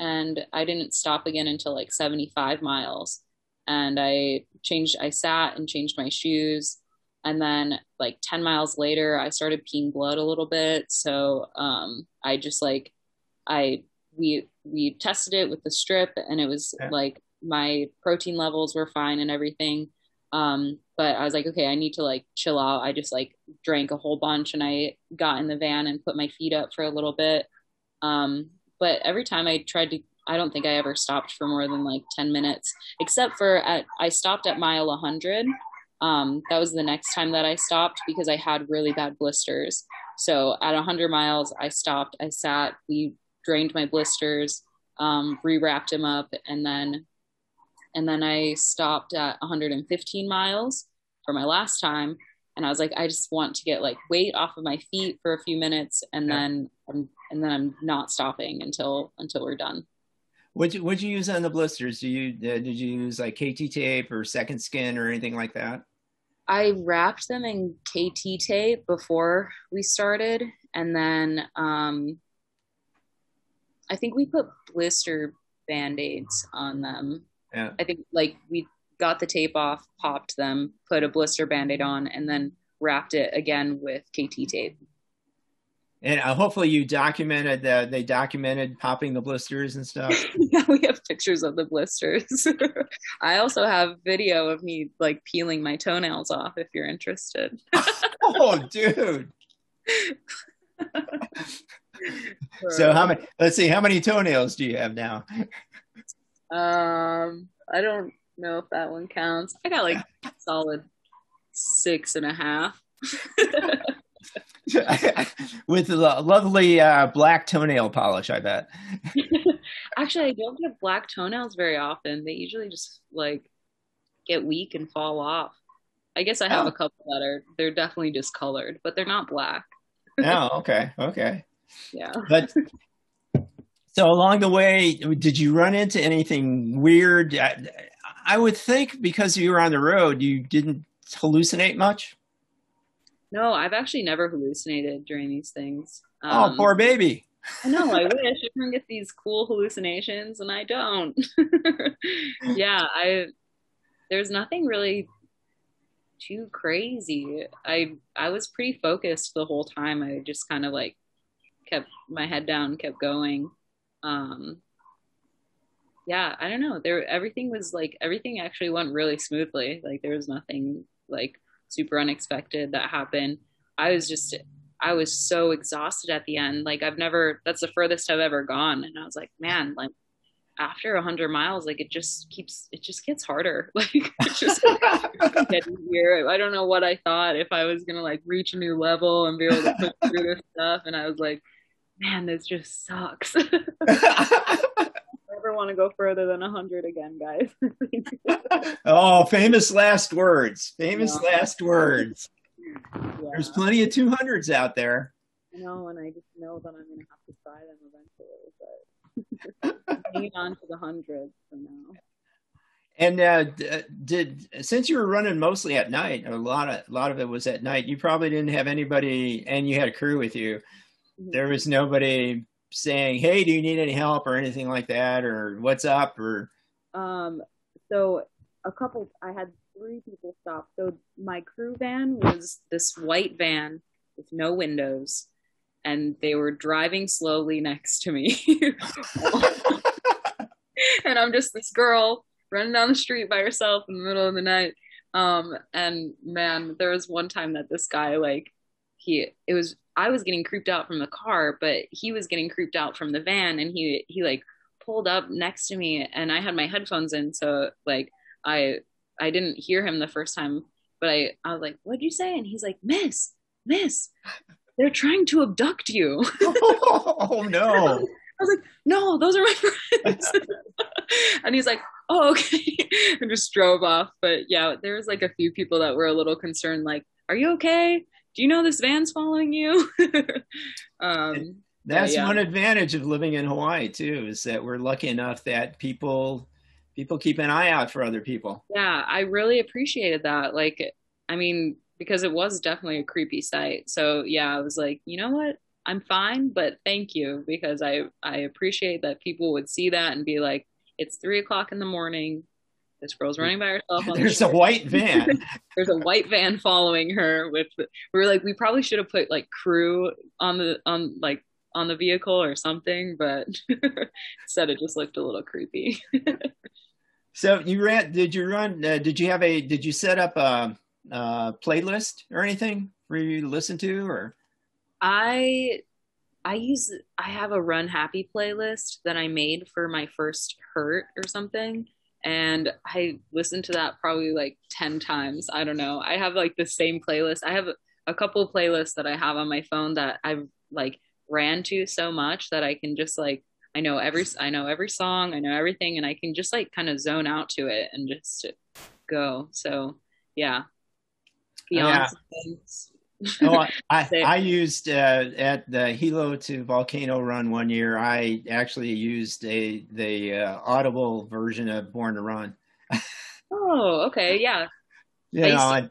and I didn't stop again until like 75 miles. And I changed, I sat and changed my shoes. And then like 10 miles later i started peeing blood a little bit. So um i just like i we we tested it with the strip and it was yeah. like my protein levels were fine and everything. Um but i was like okay i need to like chill out. I just like drank a whole bunch and i got in the van and put my feet up for a little bit. Um but every time i tried to i don't think i ever stopped for more than like 10 minutes except for at i stopped at mile 100 um, that was the next time that I stopped because I had really bad blisters. So at 100 miles, I stopped, I sat, we drained my blisters, um, rewrapped them up, and then and then I stopped at 115 miles for my last time. And I was like, I just want to get like weight off of my feet for a few minutes, and yeah. then and then I'm not stopping until until we're done. What you what you use on the blisters? Do you uh, did you use like KT tape or second skin or anything like that? I wrapped them in KT tape before we started, and then um, I think we put blister band aids on them. Yeah. I think like we got the tape off, popped them, put a blister band aid on, and then wrapped it again with KT tape. And uh, hopefully you documented that they documented popping the blisters and stuff. yeah, we have pictures of the blisters. I also have video of me like peeling my toenails off if you're interested. oh, dude. so how many let's see how many toenails do you have now um i don't know if that one counts i got like solid six and a half with lovely uh, black toenail polish, I bet. Actually, I don't get black toenails very often. They usually just like get weak and fall off. I guess I have oh. a couple that are they're definitely discolored, but they're not black. oh, okay, okay. Yeah. But so along the way, did you run into anything weird? I, I would think because you were on the road, you didn't hallucinate much. No, I've actually never hallucinated during these things. Oh, um, oh, poor baby. I know. I wish everyone get these cool hallucinations, and I don't. yeah, I. There's nothing really too crazy. I I was pretty focused the whole time. I just kind of like kept my head down, kept going. Um, yeah, I don't know. There, everything was like everything actually went really smoothly. Like there was nothing like super unexpected that happened. I was just I was so exhausted at the end. Like I've never that's the furthest I've ever gone. And I was like, man, like after a hundred miles, like it just keeps it just gets harder. Like it just gets easier. I don't know what I thought if I was gonna like reach a new level and be able to push through this stuff. And I was like, man, this just sucks want to go further than 100 again, guys. oh, famous last words. Famous yeah. last words. Yeah. There's plenty of 200s out there. I know, and I just know that I'm going to have to try them eventually, but hanging on to the hundreds for now. And uh, uh, did since you were running mostly at night, a lot of a lot of it was at night. You probably didn't have anybody, and you had a crew with you. Mm-hmm. There was nobody saying, "Hey, do you need any help?" or anything like that, or "What's up?" or. Um. So a couple. I had three people stop. So my crew van was this white van with no windows, and they were driving slowly next to me. and I'm just this girl running down the street by herself in the middle of the night. Um, and man, there was one time that this guy, like, he, it was, I was getting creeped out from the car, but he was getting creeped out from the van and he, he like pulled up next to me and I had my headphones in. So like, I, I didn't hear him the first time, but I, I was like, what'd you say? And he's like, miss, miss, they're trying to abduct you. oh no. I was like, no, those are my friends. and he's like, oh, okay. and just drove off. But yeah, there was like a few people that were a little concerned, like, are you okay? Do you know this van's following you? um, That's yeah. one advantage of living in Hawaii too, is that we're lucky enough that people people keep an eye out for other people. Yeah, I really appreciated that. Like, I mean, because it was definitely a creepy sight. So yeah, I was like, you know what? I'm fine, but thank you because I I appreciate that people would see that and be like, it's three o'clock in the morning. This girl's running by herself. There's the a white van. There's a white van following her. With we were like, we probably should have put like crew on the on like on the vehicle or something, but instead it just looked a little creepy. so you ran? Did you run? Uh, did you have a? Did you set up a, a playlist or anything for you to listen to or? I I use I have a Run Happy playlist that I made for my first hurt or something and I listened to that probably like 10 times. I don't know. I have like the same playlist. I have a couple of playlists that I have on my phone that I've like ran to so much that I can just like I know every I know every song, I know everything and I can just like kind of zone out to it and just go. So, yeah. Beyond yeah oh, I, I used uh, at the Hilo to Volcano run one year. I actually used a the uh, Audible version of Born to Run. oh, okay, yeah. You know, I,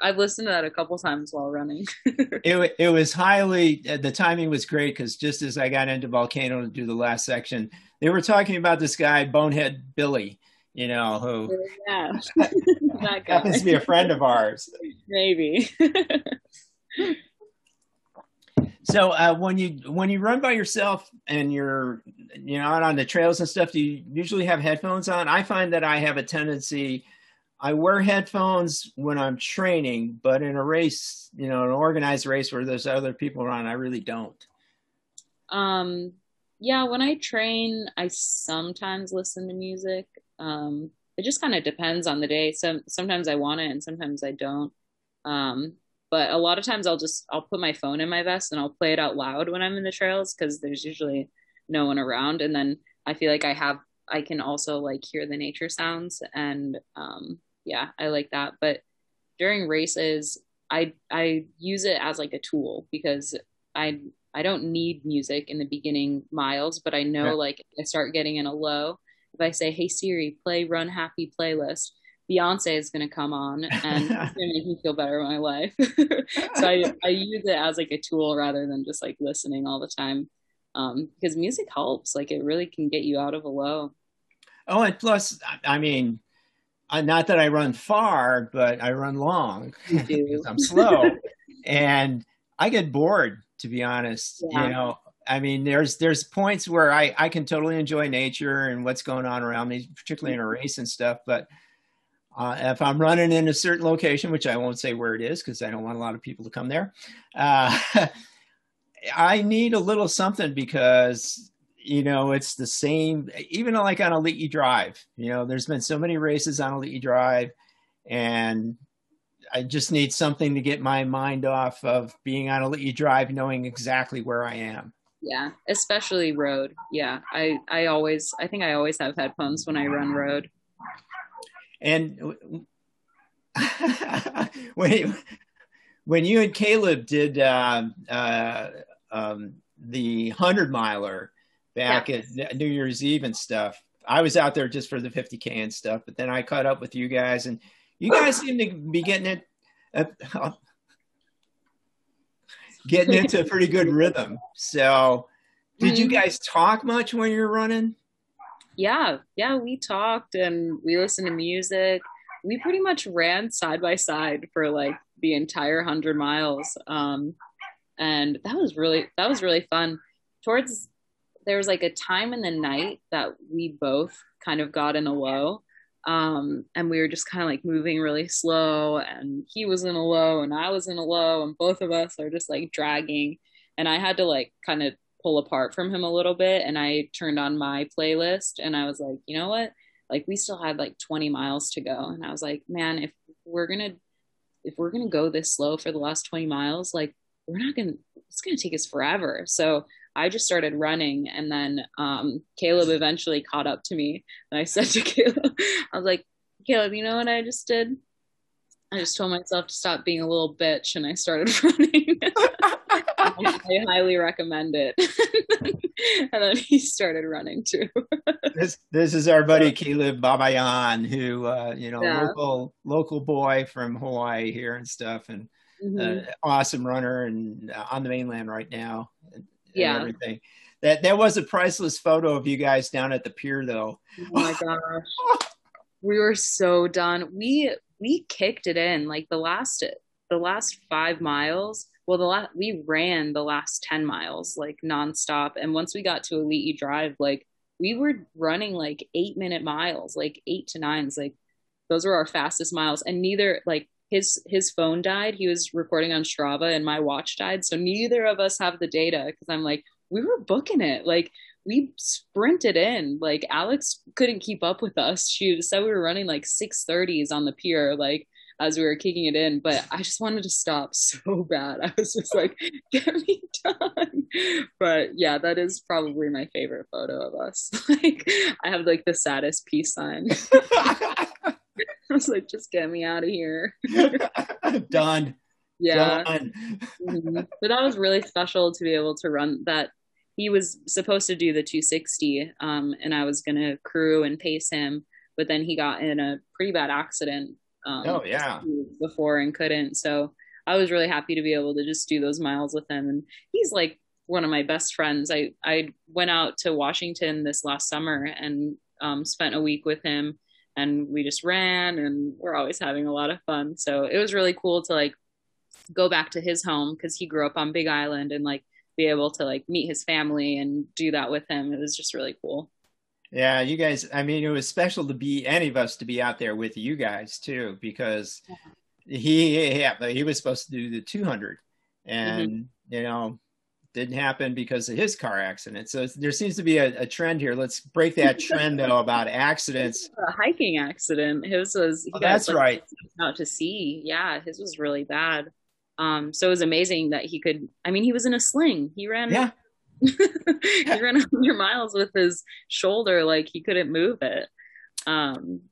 have listened to that a couple times while running. it it was highly uh, the timing was great because just as I got into Volcano to do the last section, they were talking about this guy Bonehead Billy, you know, who yeah, that guy. happens to be a friend of ours. Maybe. So uh, when you when you run by yourself and you're you know out on the trails and stuff, do you usually have headphones on? I find that I have a tendency. I wear headphones when I'm training, but in a race, you know, an organized race where there's other people around, I really don't. Um, yeah, when I train, I sometimes listen to music. Um, it just kind of depends on the day. Some sometimes I want it, and sometimes I don't. Um, but a lot of times I'll just I'll put my phone in my vest and I'll play it out loud when I'm in the trails because there's usually no one around and then I feel like I have I can also like hear the nature sounds and um yeah I like that but during races I I use it as like a tool because I I don't need music in the beginning miles but I know yeah. like I start getting in a low if I say hey Siri play run happy playlist Beyonce is going to come on and it's going to make me feel better in my life. so I, I use it as like a tool rather than just like listening all the time. Um, because music helps, like it really can get you out of a low. Oh, and plus, I mean, not that I run far, but I run long. I'm slow, and I get bored. To be honest, yeah. you know, I mean, there's there's points where I I can totally enjoy nature and what's going on around me, particularly in a race and stuff, but uh, if I'm running in a certain location, which I won't say where it is because I don't want a lot of people to come there, uh, I need a little something because you know it's the same. Even like on Ali'i Drive, you know, there's been so many races on Ali'i Drive, and I just need something to get my mind off of being on Ali'i Drive, knowing exactly where I am. Yeah, especially road. Yeah, I I always I think I always have headphones when I run road. And when when you and Caleb did uh, uh, um, the hundred miler back yeah. at New Year's Eve and stuff, I was out there just for the 50k and stuff, but then I caught up with you guys, and you guys seem to be getting it, uh, getting into a pretty good rhythm. So, did you mm-hmm. guys talk much when you were running? Yeah, yeah, we talked and we listened to music. We pretty much ran side by side for like the entire hundred miles, um, and that was really that was really fun. Towards there was like a time in the night that we both kind of got in a low um, and we were just kind of like moving really slow and he was in a low and i was in a low and both of us are just like dragging and i had to like kind of pull apart from him a little bit and i turned on my playlist and i was like you know what like we still had like 20 miles to go and i was like man if we're gonna if we're gonna go this slow for the last 20 miles like we're not gonna it's gonna take us forever so I just started running, and then um, Caleb eventually caught up to me. And I said to Caleb, I was like, Caleb, you know what I just did? I just told myself to stop being a little bitch, and I started running. I highly recommend it. and then he started running too. this this is our buddy Caleb Babayan, who uh, you know yeah. local local boy from Hawaii here and stuff, and mm-hmm. uh, awesome runner and uh, on the mainland right now yeah. everything. That that was a priceless photo of you guys down at the pier, though. Oh my gosh, we were so done. We we kicked it in like the last the last five miles. Well, the last we ran the last ten miles like nonstop, and once we got to Ali'i Drive, like we were running like eight minute miles, like eight to nines, like those were our fastest miles, and neither like his his phone died. He was recording on Strava and my watch died. So neither of us have the data because I'm like, we were booking it. Like we sprinted in. Like Alex couldn't keep up with us. She said we were running like 630s on the pier, like as we were kicking it in. But I just wanted to stop so bad. I was just like, get me done. But yeah, that is probably my favorite photo of us. like I have like the saddest peace sign. I was like, just get me out of here. Done. Yeah. Done. mm-hmm. But that was really special to be able to run that. He was supposed to do the 260, um, and I was going to crew and pace him, but then he got in a pretty bad accident. Um, oh, yeah. Before and couldn't. So I was really happy to be able to just do those miles with him. And he's like one of my best friends. I, I went out to Washington this last summer and um, spent a week with him and we just ran and we're always having a lot of fun. So it was really cool to like go back to his home because he grew up on Big Island and like be able to like meet his family and do that with him. It was just really cool. Yeah, you guys, I mean, it was special to be any of us to be out there with you guys too, because yeah. he, yeah, but he was supposed to do the 200 and, mm-hmm. you know, didn't happen because of his car accident. So there seems to be a, a trend here. Let's break that trend though about accidents. A hiking accident. His was oh, that's like, right. Out to sea. Yeah, his was really bad. Um, so it was amazing that he could. I mean, he was in a sling. He ran. Yeah. he ran 100 miles with his shoulder like he couldn't move it. Um,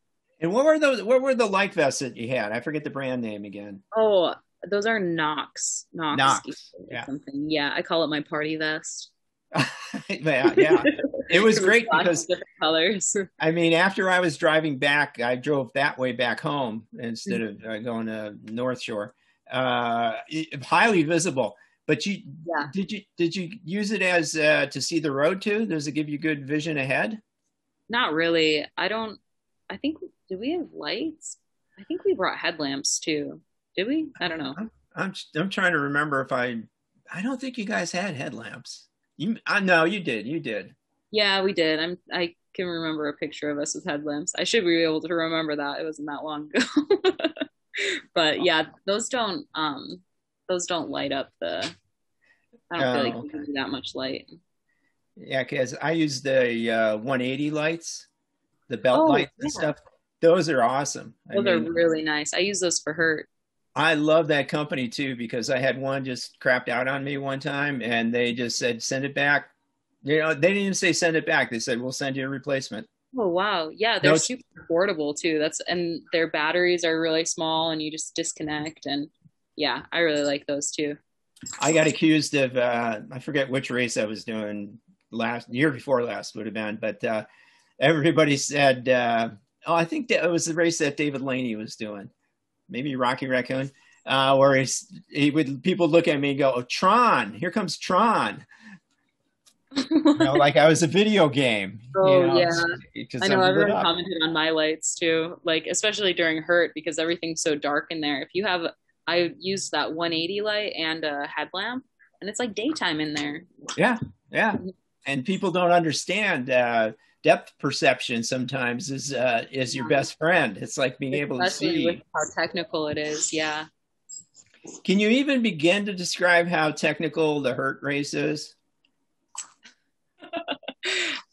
and what were those? What were the light vests that you had? I forget the brand name again. Oh, those are Knox. Knox. Knox. Yeah. Something. Yeah, I call it my party vest. yeah, yeah. It was great because different colors. I mean, after I was driving back, I drove that way back home instead of uh, going to North Shore. Uh, highly visible. But you yeah. did you did you use it as uh, to see the road too? Does it give you good vision ahead? Not really. I don't. I think do we have lights? I think we brought headlamps too. Did we? I don't know. I'm, I'm, I'm trying to remember if I. I don't think you guys had headlamps. You, I know you did. You did. Yeah, we did. I'm. I can remember a picture of us with headlamps. I should be able to remember that. It wasn't that long ago. but yeah, those don't. Um, those don't light up the. I don't oh, feel like okay. we that much light. Yeah, because I use the uh, 180 lights, the belt oh, lights and yeah. stuff. Those are awesome. Those I mean, are really nice. I use those for hurt. I love that company too because I had one just crapped out on me one time and they just said send it back. You know, they didn't even say send it back. They said we'll send you a replacement. Oh wow. Yeah, they're no, super affordable too. That's and their batteries are really small and you just disconnect and yeah, I really like those too. I got accused of uh I forget which race I was doing last year before last would have been, but uh everybody said, uh, "Oh, I think that it was the race that David Laney was doing, maybe Rocky Raccoon." Uh, where he's, he would people look at me and go, "Oh, Tron! Here comes Tron!" You know, like I was a video game. Oh you know, yeah, I know everyone commented on my lights too, like especially during Hurt because everything's so dark in there. If you have, I used that 180 light and a headlamp, and it's like daytime in there. Yeah, yeah, mm-hmm. and people don't understand. Uh, depth perception sometimes is uh, is your best friend. It's like being able to see how technical it is. Yeah. Can you even begin to describe how technical the Hurt race is?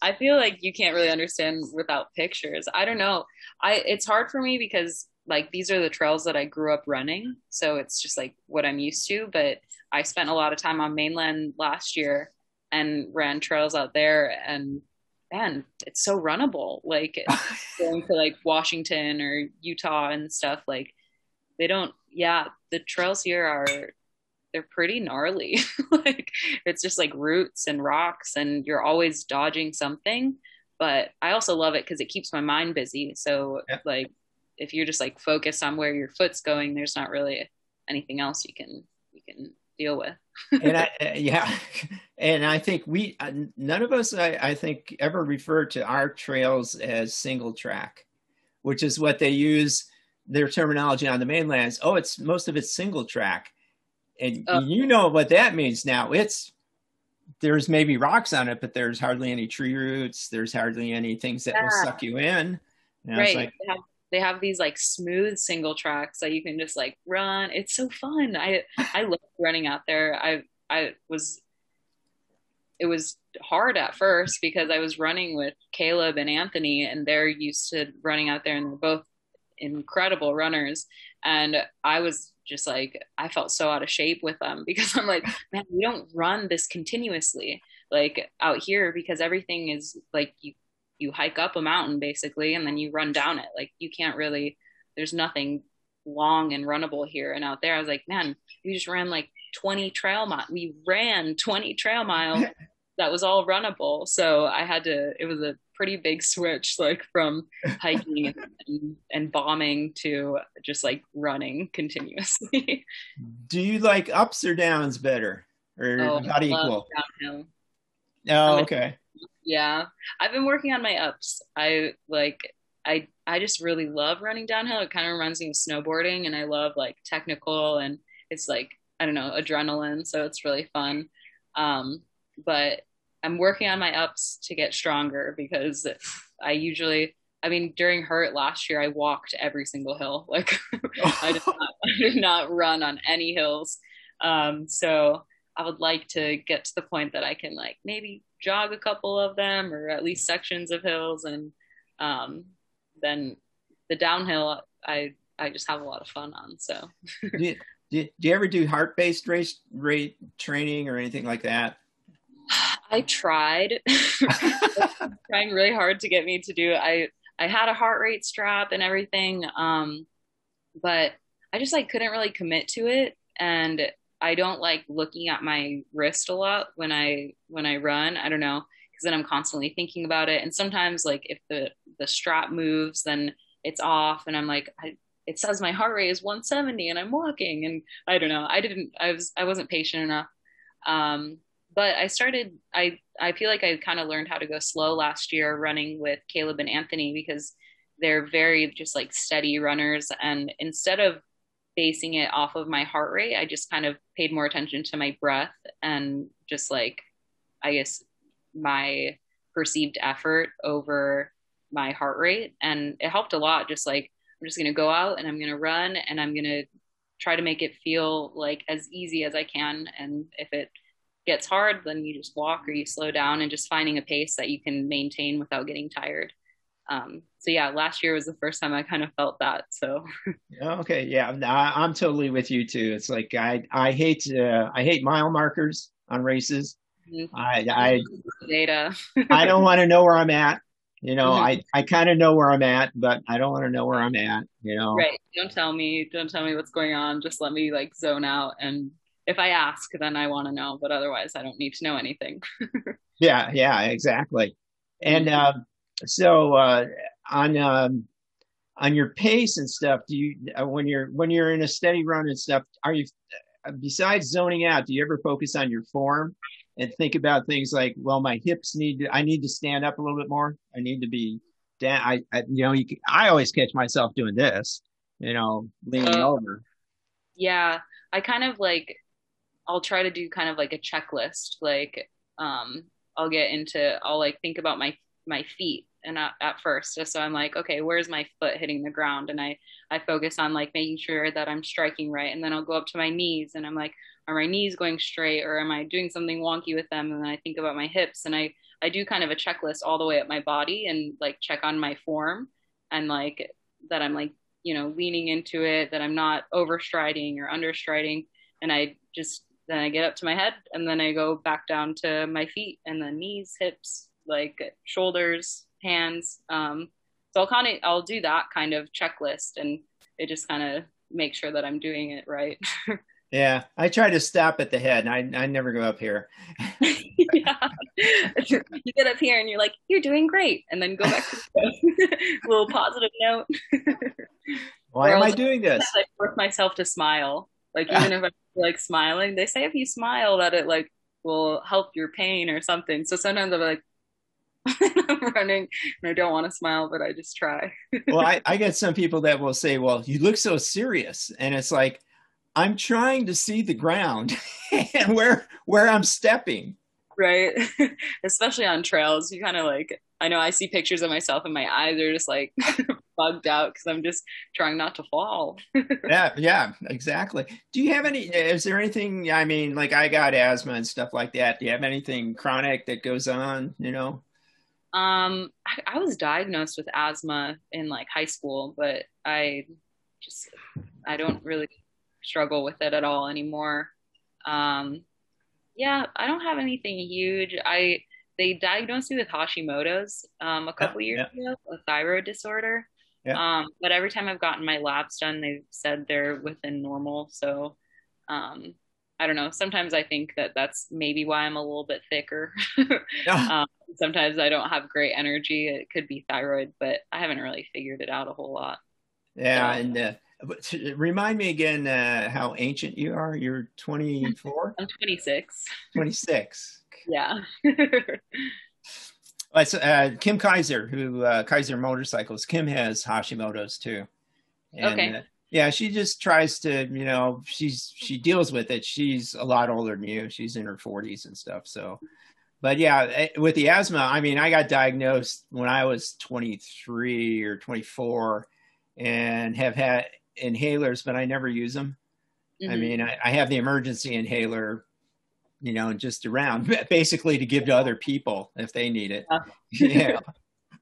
I feel like you can't really understand without pictures. I don't know. I it's hard for me because like these are the trails that I grew up running, so it's just like what I'm used to. But I spent a lot of time on mainland last year and ran trails out there, and man, it's so runnable. Like going to like Washington or Utah and stuff. Like they don't. Yeah, the trails here are they're pretty gnarly. like it's just like roots and rocks and you're always dodging something. But I also love it because it keeps my mind busy. So yeah. like if you're just like focused on where your foot's going, there's not really anything else you can you can deal with. and I, uh, yeah, and I think we uh, none of us I, I think ever refer to our trails as single track, which is what they use their terminology on the mainlands. Oh, it's most of it's single track and uh, you know what that means now. It's there's maybe rocks on it, but there's hardly any tree roots. There's hardly any things that yeah. will suck you in. Know, right. Like, they, have, they have these like smooth single tracks that you can just like run. It's so fun. I I love running out there. I I was it was hard at first because I was running with Caleb and Anthony and they're used to running out there and they're both incredible runners and I was just like I felt so out of shape with them because I'm like, man, we don't run this continuously like out here because everything is like you you hike up a mountain basically and then you run down it. Like you can't really there's nothing long and runnable here and out there. I was like, man, we just ran like 20 trail miles. We ran 20 trail miles that was all runnable. So I had to it was a pretty big switch like from hiking and, and, bombing to just like running continuously. Do you like ups or downs better? Or oh, not equal downhill. Oh okay. Yeah. I've been working on my ups. I like i i just really love running downhill. It kind of reminds me of snowboarding and i love like technical and it's like i don't know adrenaline so it's really fun. Um but I'm working on my ups to get stronger because I usually, I mean, during Hurt last year, I walked every single hill. Like I, did not, I did not run on any hills. Um, so I would like to get to the point that I can like maybe jog a couple of them or at least sections of hills. And um, then the downhill, I, I just have a lot of fun on. So. do, you, do you ever do heart based race rate training or anything like that? I tried. Trying really hard to get me to do I I had a heart rate strap and everything um but I just like couldn't really commit to it. And I don't like looking at my wrist a lot when I when I run. I don't know because then I'm constantly thinking about it. And sometimes like if the the strap moves then it's off and I'm like I, it says my heart rate is 170 and I'm walking. And I don't know I didn't I was I wasn't patient enough. Um but I started I I feel like I kind of learned how to go slow last year running with Caleb and Anthony because they're very just like steady runners. And instead of basing it off of my heart rate I just kind of paid more attention to my breath and just like I guess my perceived effort over my heart rate. And it helped a lot just like I'm just going to go out and I'm going to run and I'm going to try to make it feel like as easy as I can. And if it gets hard, then you just walk or you slow down and just finding a pace that you can maintain without getting tired. Um, so yeah, last year was the first time I kind of felt that. So okay, yeah, I, am totally with you too. It's like I I hate uh, I hate mile markers on races. Mm-hmm. I I data. I don't want to know where I'm at. You know, mm-hmm. I I kind of know where I'm at, but I don't want to know where I'm at. You know, right? Don't tell me. Don't tell me what's going on. Just let me like zone out and if I ask, then I want to know, but otherwise, I don't need to know anything. yeah, yeah, exactly. And uh, so uh, on um, on your pace and stuff, do you uh, when you're when you're in a steady run and stuff, are you uh, besides zoning out? Do you ever focus on your form and think about things like, well, my hips need to, I need to stand up a little bit more. I need to be down. I, I you know, you, I always catch myself doing this, you know, leaning uh, over. Yeah, I kind of like I'll try to do kind of like a checklist. Like um, I'll get into I'll like think about my my feet and at, at first so i'm like okay where's my foot hitting the ground? And i i focus on like making sure that i'm striking right. And then i'll go up to my knees and i'm like are my knees going straight or am i doing something wonky with them? And then i think about my hips and i i do kind of a checklist all the way up my body and like check on my form and like that i'm like you know leaning into it that i'm not overstriding or understriding. And i just then i get up to my head and then i go back down to my feet and then knees hips like shoulders hands. Um, so I'll kind of I'll do that kind of checklist, and it just kind of makes sure that I'm doing it right. yeah, I try to stop at the head. I I never go up here. yeah, you get up here and you're like, you're doing great, and then go back to the little positive note. Why am I doing this? I force myself to smile. Like even if I'm like smiling, they say if you smile that it like will help your pain or something. So sometimes I'm like, I'm running and I don't want to smile, but I just try. well, I, I get some people that will say, Well, you look so serious. And it's like, I'm trying to see the ground and where where I'm stepping. Right. Especially on trails. You kind of like I know I see pictures of myself and my eyes are just like bugged out because I'm just trying not to fall. yeah, yeah, exactly. Do you have any is there anything I mean, like I got asthma and stuff like that. Do you have anything chronic that goes on, you know? Um, I, I, was diagnosed with asthma in like high school, but I just I don't really struggle with it at all anymore. Um, yeah, I don't have anything huge. I they diagnosed me with Hashimoto's um, a couple yeah, years yeah. ago, a thyroid disorder. Yeah. Um, but every time I've gotten my labs done, they've said they're within normal. So um, I don't know. Sometimes I think that that's maybe why I'm a little bit thicker. um, sometimes I don't have great energy. It could be thyroid, but I haven't really figured it out a whole lot. Yeah, so, and uh, remind me again uh, how ancient you are. You're 24. I'm 26. 26. Yeah. uh, Kim Kaiser, who uh, Kaiser Motorcycles. Kim has Hashimoto's too. And, okay. Uh, yeah, she just tries to, you know, she's she deals with it. She's a lot older than you. She's in her 40s and stuff. So, but yeah, eh, with the asthma, I mean, I got diagnosed when I was 23 or 24, and have had inhalers, but I never use them. Mm-hmm. I mean, I, I have the emergency inhaler you know, just around basically to give to other people if they need it. yeah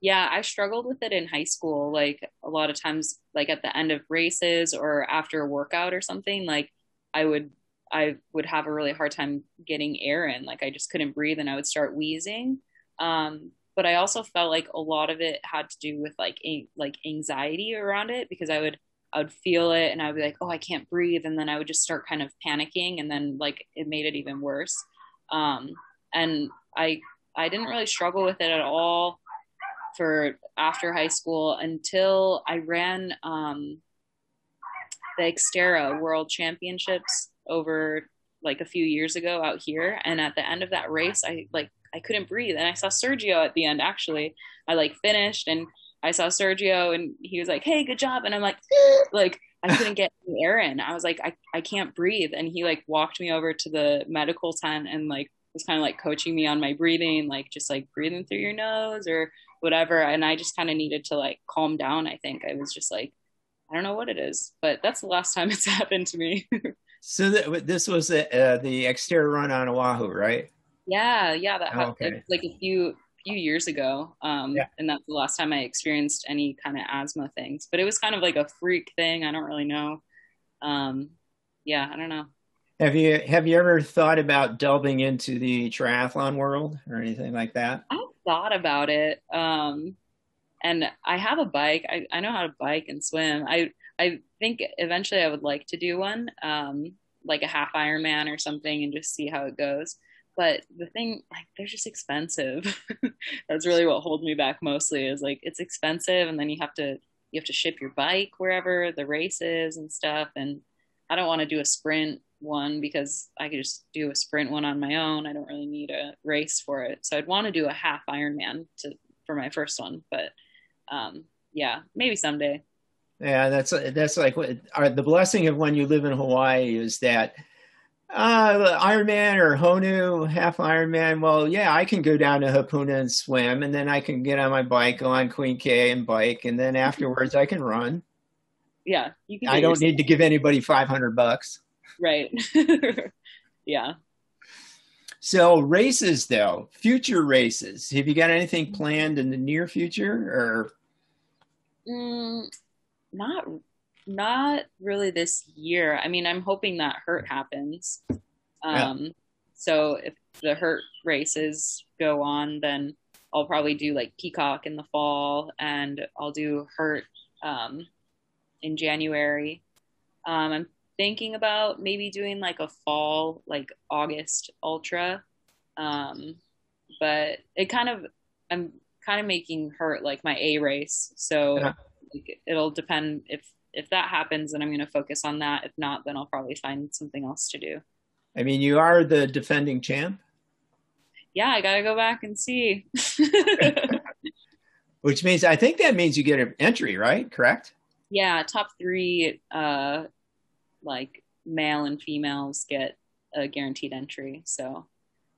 yeah, I struggled with it in high school. Like a lot of times, like at the end of races or after a workout or something, like I would I would have a really hard time getting air in. Like I just couldn't breathe and I would start wheezing. Um, but I also felt like a lot of it had to do with like a, like anxiety around it because I would I would feel it and I would be like, oh, I can't breathe, and then I would just start kind of panicking, and then like it made it even worse. Um, and I I didn't really struggle with it at all for after high school until I ran um, the Xterra World Championships over like a few years ago out here. And at the end of that race, I like I couldn't breathe, and I saw Sergio at the end. Actually, I like finished, and I saw Sergio, and he was like, "Hey, good job," and I'm like, like I couldn't get the air in. I was like, I I can't breathe, and he like walked me over to the medical tent and like was kind of like coaching me on my breathing, like just like breathing through your nose or whatever. And I just kind of needed to like calm down. I think I was just like, I don't know what it is, but that's the last time it's happened to me. so th- this was the, uh, the Xterra run on Oahu, right? Yeah, yeah, that happened okay. like a few few years ago, um, yeah. and that's the last time I experienced any kind of asthma things. But it was kind of like a freak thing. I don't really know. Um, yeah, I don't know. Have you have you ever thought about delving into the triathlon world or anything like that? I've thought about it. Um, and I have a bike. I, I know how to bike and swim. I I think eventually I would like to do one, um, like a half Ironman or something, and just see how it goes. But the thing like they're just expensive. That's really what holds me back mostly is like it's expensive and then you have to you have to ship your bike wherever the race is and stuff and i don't want to do a sprint one because i could just do a sprint one on my own. I don't really need a race for it. So i'd want to do a half ironman to for my first one but um yeah maybe someday. Yeah that's that's like what are the blessing of when you live in hawaii is that uh, Ironman or Honu, half Iron Man. Well, yeah, I can go down to Hapuna and swim, and then I can get on my bike, go on Queen K and bike, and then afterwards I can run. Yeah, you can. Do I don't need to give anybody five hundred bucks. Right. yeah. So races, though, future races. Have you got anything planned in the near future, or? Mm, not not really this year. I mean, I'm hoping that hurt happens. Um, yeah. So if the hurt races go on, then I'll probably do like Peacock in the fall, and I'll do hurt um, in January. Um, I'm thinking about maybe doing like a fall, like August ultra, um, but it kind of I'm kind of making hurt like my A race, so yeah. it'll depend if if that happens, then I'm going to focus on that. If not, then I'll probably find something else to do. I mean, you are the defending champ. Yeah, I got to go back and see. Which means I think that means you get an entry, right? Correct? Yeah, top three, uh, like male and females get a guaranteed entry. So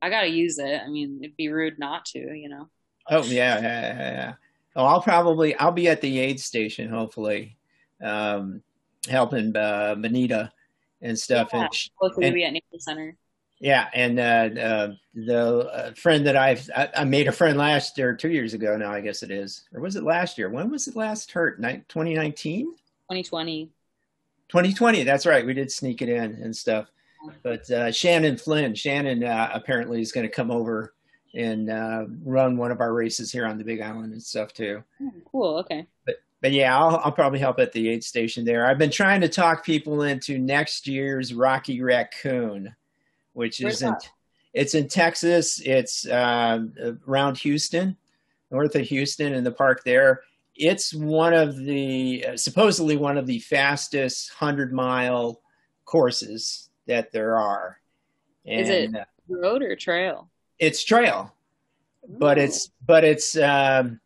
I got to use it. I mean, it'd be rude not to, you know. Oh yeah, yeah, yeah. yeah. Oh, I'll probably I'll be at the aid station hopefully um, helping uh, Benita and stuff. Yeah, and, hopefully and, be at Nature Center. Yeah, and uh, uh, the uh, friend that I've I, I, made a friend last year, two years ago now, I guess it is, or was it last year? When was it last hurt? 2019? 2020. 2020. That's right. We did sneak it in and stuff. But uh, Shannon Flynn, Shannon uh, apparently is going to come over and uh, run one of our races here on the Big Island and stuff too. Oh, cool. Okay. But yeah, I'll, I'll, probably help at the aid station there. I've been trying to talk people into next year's Rocky Raccoon, which is in, it's in Texas. It's uh, around Houston, north of Houston, in the park there. It's one of the uh, supposedly one of the fastest hundred mile courses that there are. And, is it uh, road or trail? It's trail, Ooh. but it's but it's. Um,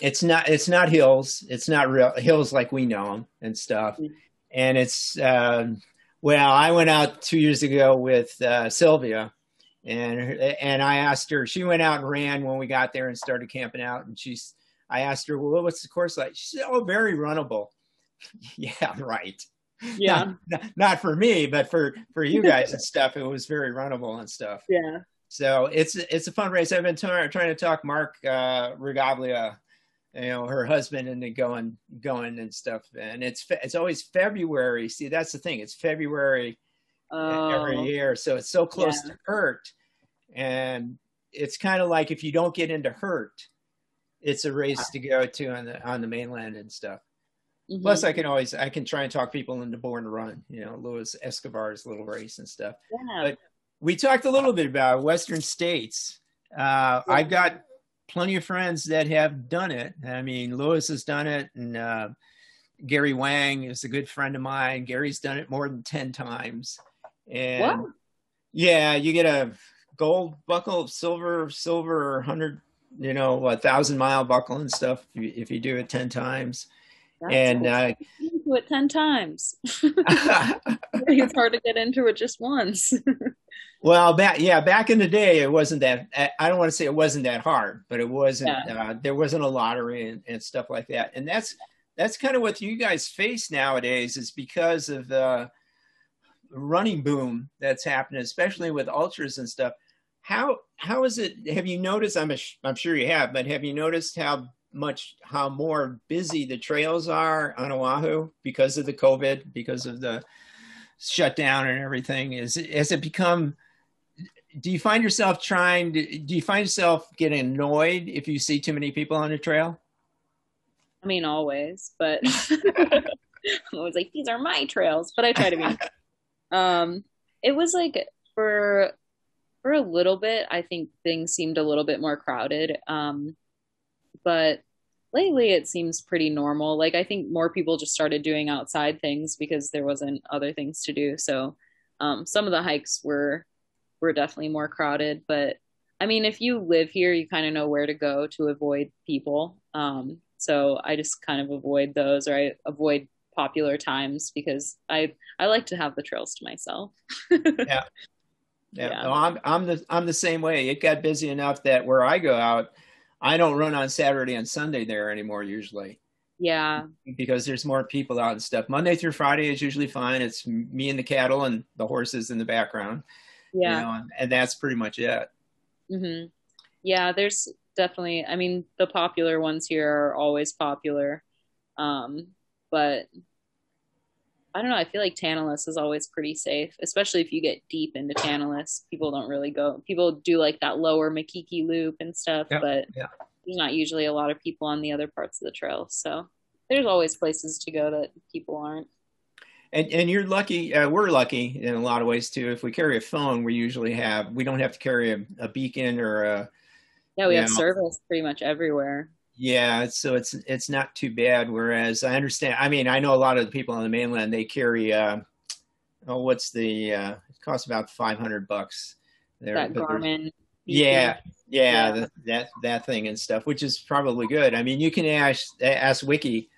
it's not it's not hills it's not real hills like we know them and stuff. Mm-hmm. and it's um, well i went out two years ago with uh, sylvia and and i asked her she went out and ran when we got there and started camping out. And she's i asked her well what's the course like? She said oh very runnable. Yeah right. Yeah. Not, not, for me but for for you guys and stuff it was very runnable and stuff. Yeah. So it's it's a fun race. I've been t- trying to talk mark uh Rigaglia you know her husband and then going going and stuff and it's it's always february see that's the thing it's february oh. every year so it's so close yeah. to hurt and it's kind of like if you don't get into hurt it's a race to go to on the on the mainland and stuff mm-hmm. plus i can always i can try and talk people into born to run you know luis escobar's little race and stuff yeah. but we talked a little bit about western states uh, yeah. i've got plenty of friends that have done it. I mean, Luis has done it, and uh, Gary Wang is a good friend of mine. Gary's done it more than 10 times. And what? yeah, you get a gold buckle, of silver, silver, 100, you know, a thousand mile buckle and stuff if you, if you do it 10 times. That's and uh, do it 10 times. it's hard to get into it just once. Well, back yeah, back in the day, it wasn't that. I don't want to say it wasn't that hard, but it wasn't. Yeah. Uh, there wasn't a lottery and, and, stuff like that, and that's that's kind of what you guys face nowadays. Is because of the running boom that's happening, especially with ultras and stuff. How how is it? Have you noticed? I'm a, I'm sure you have, but have you noticed how much how more busy the trails are on Oahu because of the COVID, because of the shutdown and everything? Is has it become do you find yourself trying to do you find yourself getting annoyed if you see too many people on the trail i mean always but i'm always like these are my trails but i try to be um it was like for for a little bit, I think things seemed a little bit more crowded. Um, but lately it seems pretty normal. Like I think more people just started doing outside things because there wasn't other things to do. So um, some of the hikes were were definitely more crowded, but I mean, if you live here, you kind of know where to go to avoid people. Um, so I just kind of avoid those, or I avoid popular times because I I like to have the trails to myself. yeah. Yeah, yeah. No, I'm I'm the I'm the same way. It got busy enough that where I go out, I don't run on Saturday and Sunday there anymore usually. Yeah. Because there's more people out and stuff. Monday through Friday is usually fine. It's me and the cattle and the horses in the background. Yeah. You know, and, and that's pretty much it. Mm-hmm. Yeah, there's definitely, I mean, the popular ones here are always popular. Um, but I don't know. I feel like Tantalus is always pretty safe, especially if you get deep into Tantalus. People don't really go. People do like that lower Makiki loop and stuff, but yeah. there's not usually a lot of people on the other parts of the trail. So there's always places to go that people aren't. And and you're lucky. Uh, we're lucky in a lot of ways too. If we carry a phone, we usually have. We don't have to carry a, a beacon or a. Yeah, we have know, service pretty much everywhere. Yeah, so it's it's not too bad. Whereas I understand. I mean, I know a lot of the people on the mainland. They carry. Uh, oh, what's the? Uh, it costs about five hundred bucks. There, that Garmin. Yeah, yeah, yeah. The, that that thing and stuff, which is probably good. I mean, you can ask ask Wiki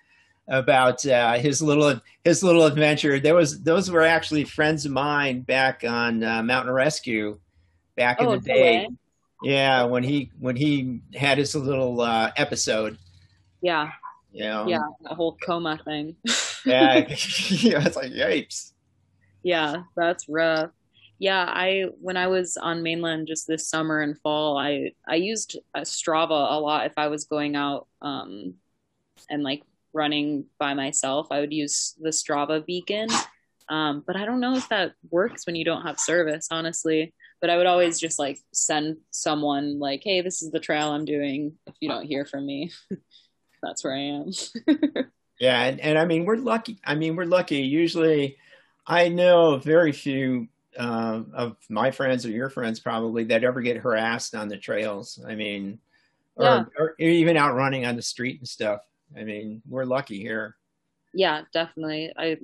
about uh, his little his little adventure. There was those were actually friends of mine back on uh, Mountain Rescue back oh, in the day. Yeah, when he when he had his little uh, episode. Yeah. You know? Yeah, the whole coma thing. yeah, yeah, it's like yipes. Yeah, that's rough. Yeah, I when I was on mainland just this summer and fall, I I used Strava a lot if I was going out um and like running by myself. I would use the Strava beacon. Um, but I don't know if that works when you don't have service, honestly but I would always just like send someone like, "Hey, this is the trail I'm doing. If you don't hear from me, that's where I am." yeah, and, and I mean we're lucky. I mean we're lucky. Usually, I know very few uh, of my friends or your friends probably that ever get harassed on the trails. I mean, or, yeah. or even out running on the street and stuff. I mean, we're lucky here. Yeah, definitely. I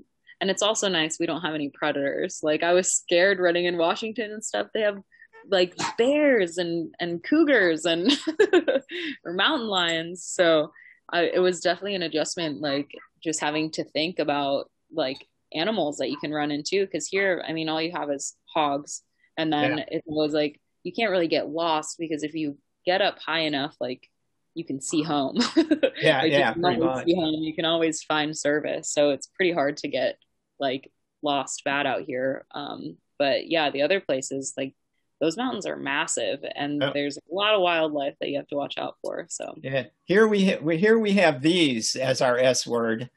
and it's also nice we don't have any predators. Like I was scared running in Washington and stuff. They have like bears and and cougars and or mountain lions. So I, it was definitely an adjustment, like just having to think about like animals that you can run into. Because here, I mean, all you have is hogs, and then yeah. it was like you can't really get lost because if you get up high enough, like you can see home. yeah, like yeah, pretty much. See home, you can always find service. So it's pretty hard to get like lost bad out here. Um, but yeah, the other places like those mountains are massive and oh. there's a lot of wildlife that you have to watch out for. So yeah, here we ha- we here we have these as our S word,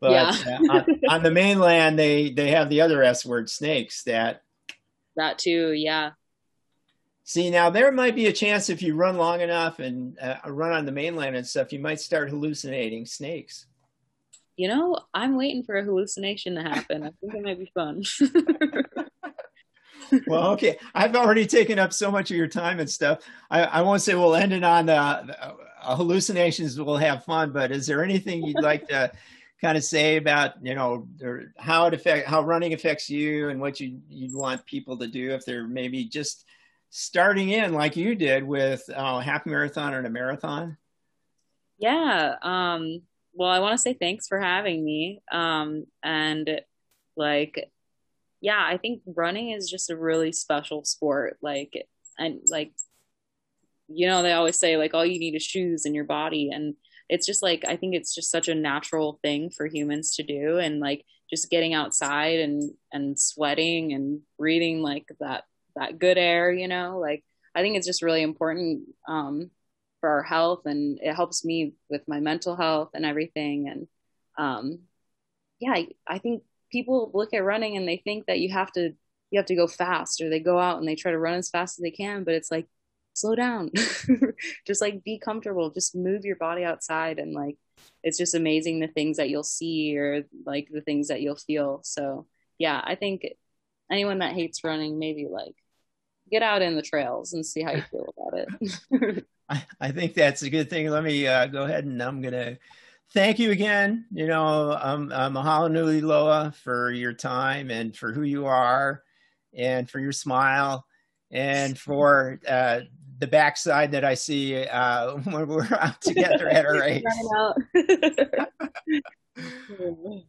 but yeah. uh, on, on, the mainland they they have the other S word, snakes. That that too, yeah. See now, there might be a chance if you run long enough and uh, run on the mainland and stuff, you might start hallucinating snakes you know, I'm waiting for a hallucination to happen. I think it might be fun. well, okay. I've already taken up so much of your time and stuff. I, I won't say we'll end it on uh, uh, hallucinations. We'll have fun, but is there anything you'd like to kind of say about, you know, how it affect how running affects you and what you you'd want people to do if they're maybe just starting in like you did with uh, half marathon and a marathon? Yeah. Um, well, I want to say thanks for having me. Um, and like, yeah, I think running is just a really special sport. Like, and like, you know, they always say like all you need is shoes and your body, and it's just like I think it's just such a natural thing for humans to do, and like just getting outside and and sweating and breathing like that that good air, you know, like I think it's just really important um, for our health and it helps me with my mental health and everything. And um, yeah I, I think people look at running and they think that you have to you have to go fast or they go out and they try to run as fast as they can but it's like slow down. Just like be comfortable. Just move your body outside and like it's just amazing the things that you'll see or like the things that you'll feel. So yeah i think anyone that hates running maybe like get out in the trails and see how you feel about it. I, I think that's a good thing. Let me uh, go ahead and I'm gonna thank you again. You know, um, uh, mahalo nui loa for your time and for who you are, and for your smile, and for uh, the backside that I see uh, when we're out together at a race.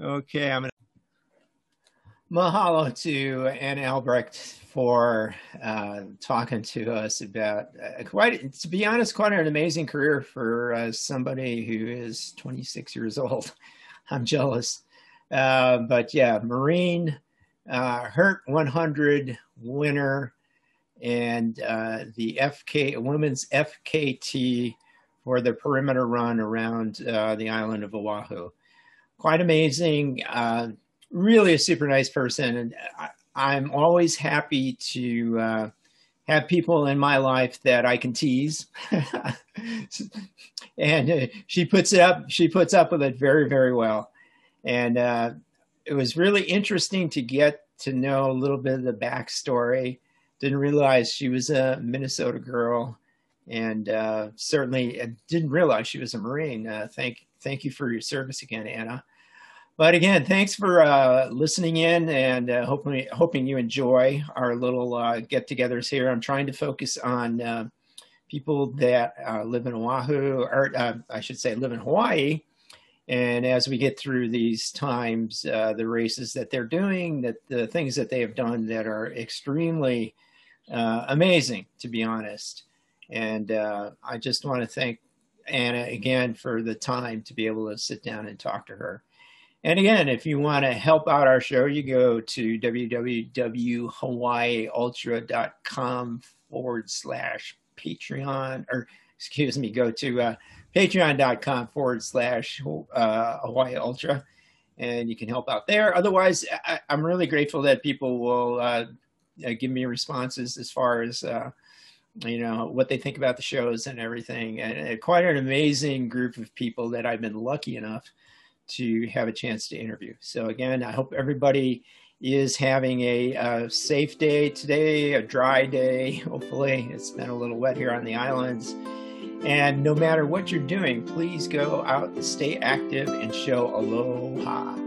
okay, I'm gonna mahalo to Anna Albrecht for uh, talking to us about uh, quite, to be honest, quite an amazing career for uh, somebody who is 26 years old. I'm jealous, uh, but yeah, Marine, uh, Hurt 100 winner, and uh, the FK women's FKT for the perimeter run around the island of Oahu. Quite amazing really a super nice person. And I, am always happy to uh, have people in my life that I can tease. and uh, she puts it up, she puts up with it very, very well. And uh, it was really interesting to get to know a little bit of the backstory. Didn't realize she was a Minnesota girl and uh, certainly didn't realize she was a Marine. Uh, thank, thank you for your service again, Anna. But again, thanks for uh, listening in and uh, hoping, hoping you enjoy our little uh, get togethers here. I'm trying to focus on uh, people that uh, live in Oahu, or uh, I should say, live in Hawaii. And as we get through these times, the races that they're doing, that the things that they have done that are extremely amazing, to be honest. And I just want to thank Anna again for the time to be able to sit down and talk to her. And again, if you want to help out our show, you go to www.hawaiiultra.com forward slash Patreon, or excuse me, go to uh, patreon.com forward slash uh, Hawaii Ultra, and you can help out there. Otherwise, I, am really grateful that people will uh, uh, give me responses as far as. Uh, you know what they think about the shows and everything and uh, quite an amazing group of people that i've been lucky enough to have a chance to interview. So again, I hope everybody is having a, a, safe day today, a dry day. Hopefully, it's been a little wet here on the islands. And no matter what you're doing, please go out, stay active, and show aloha.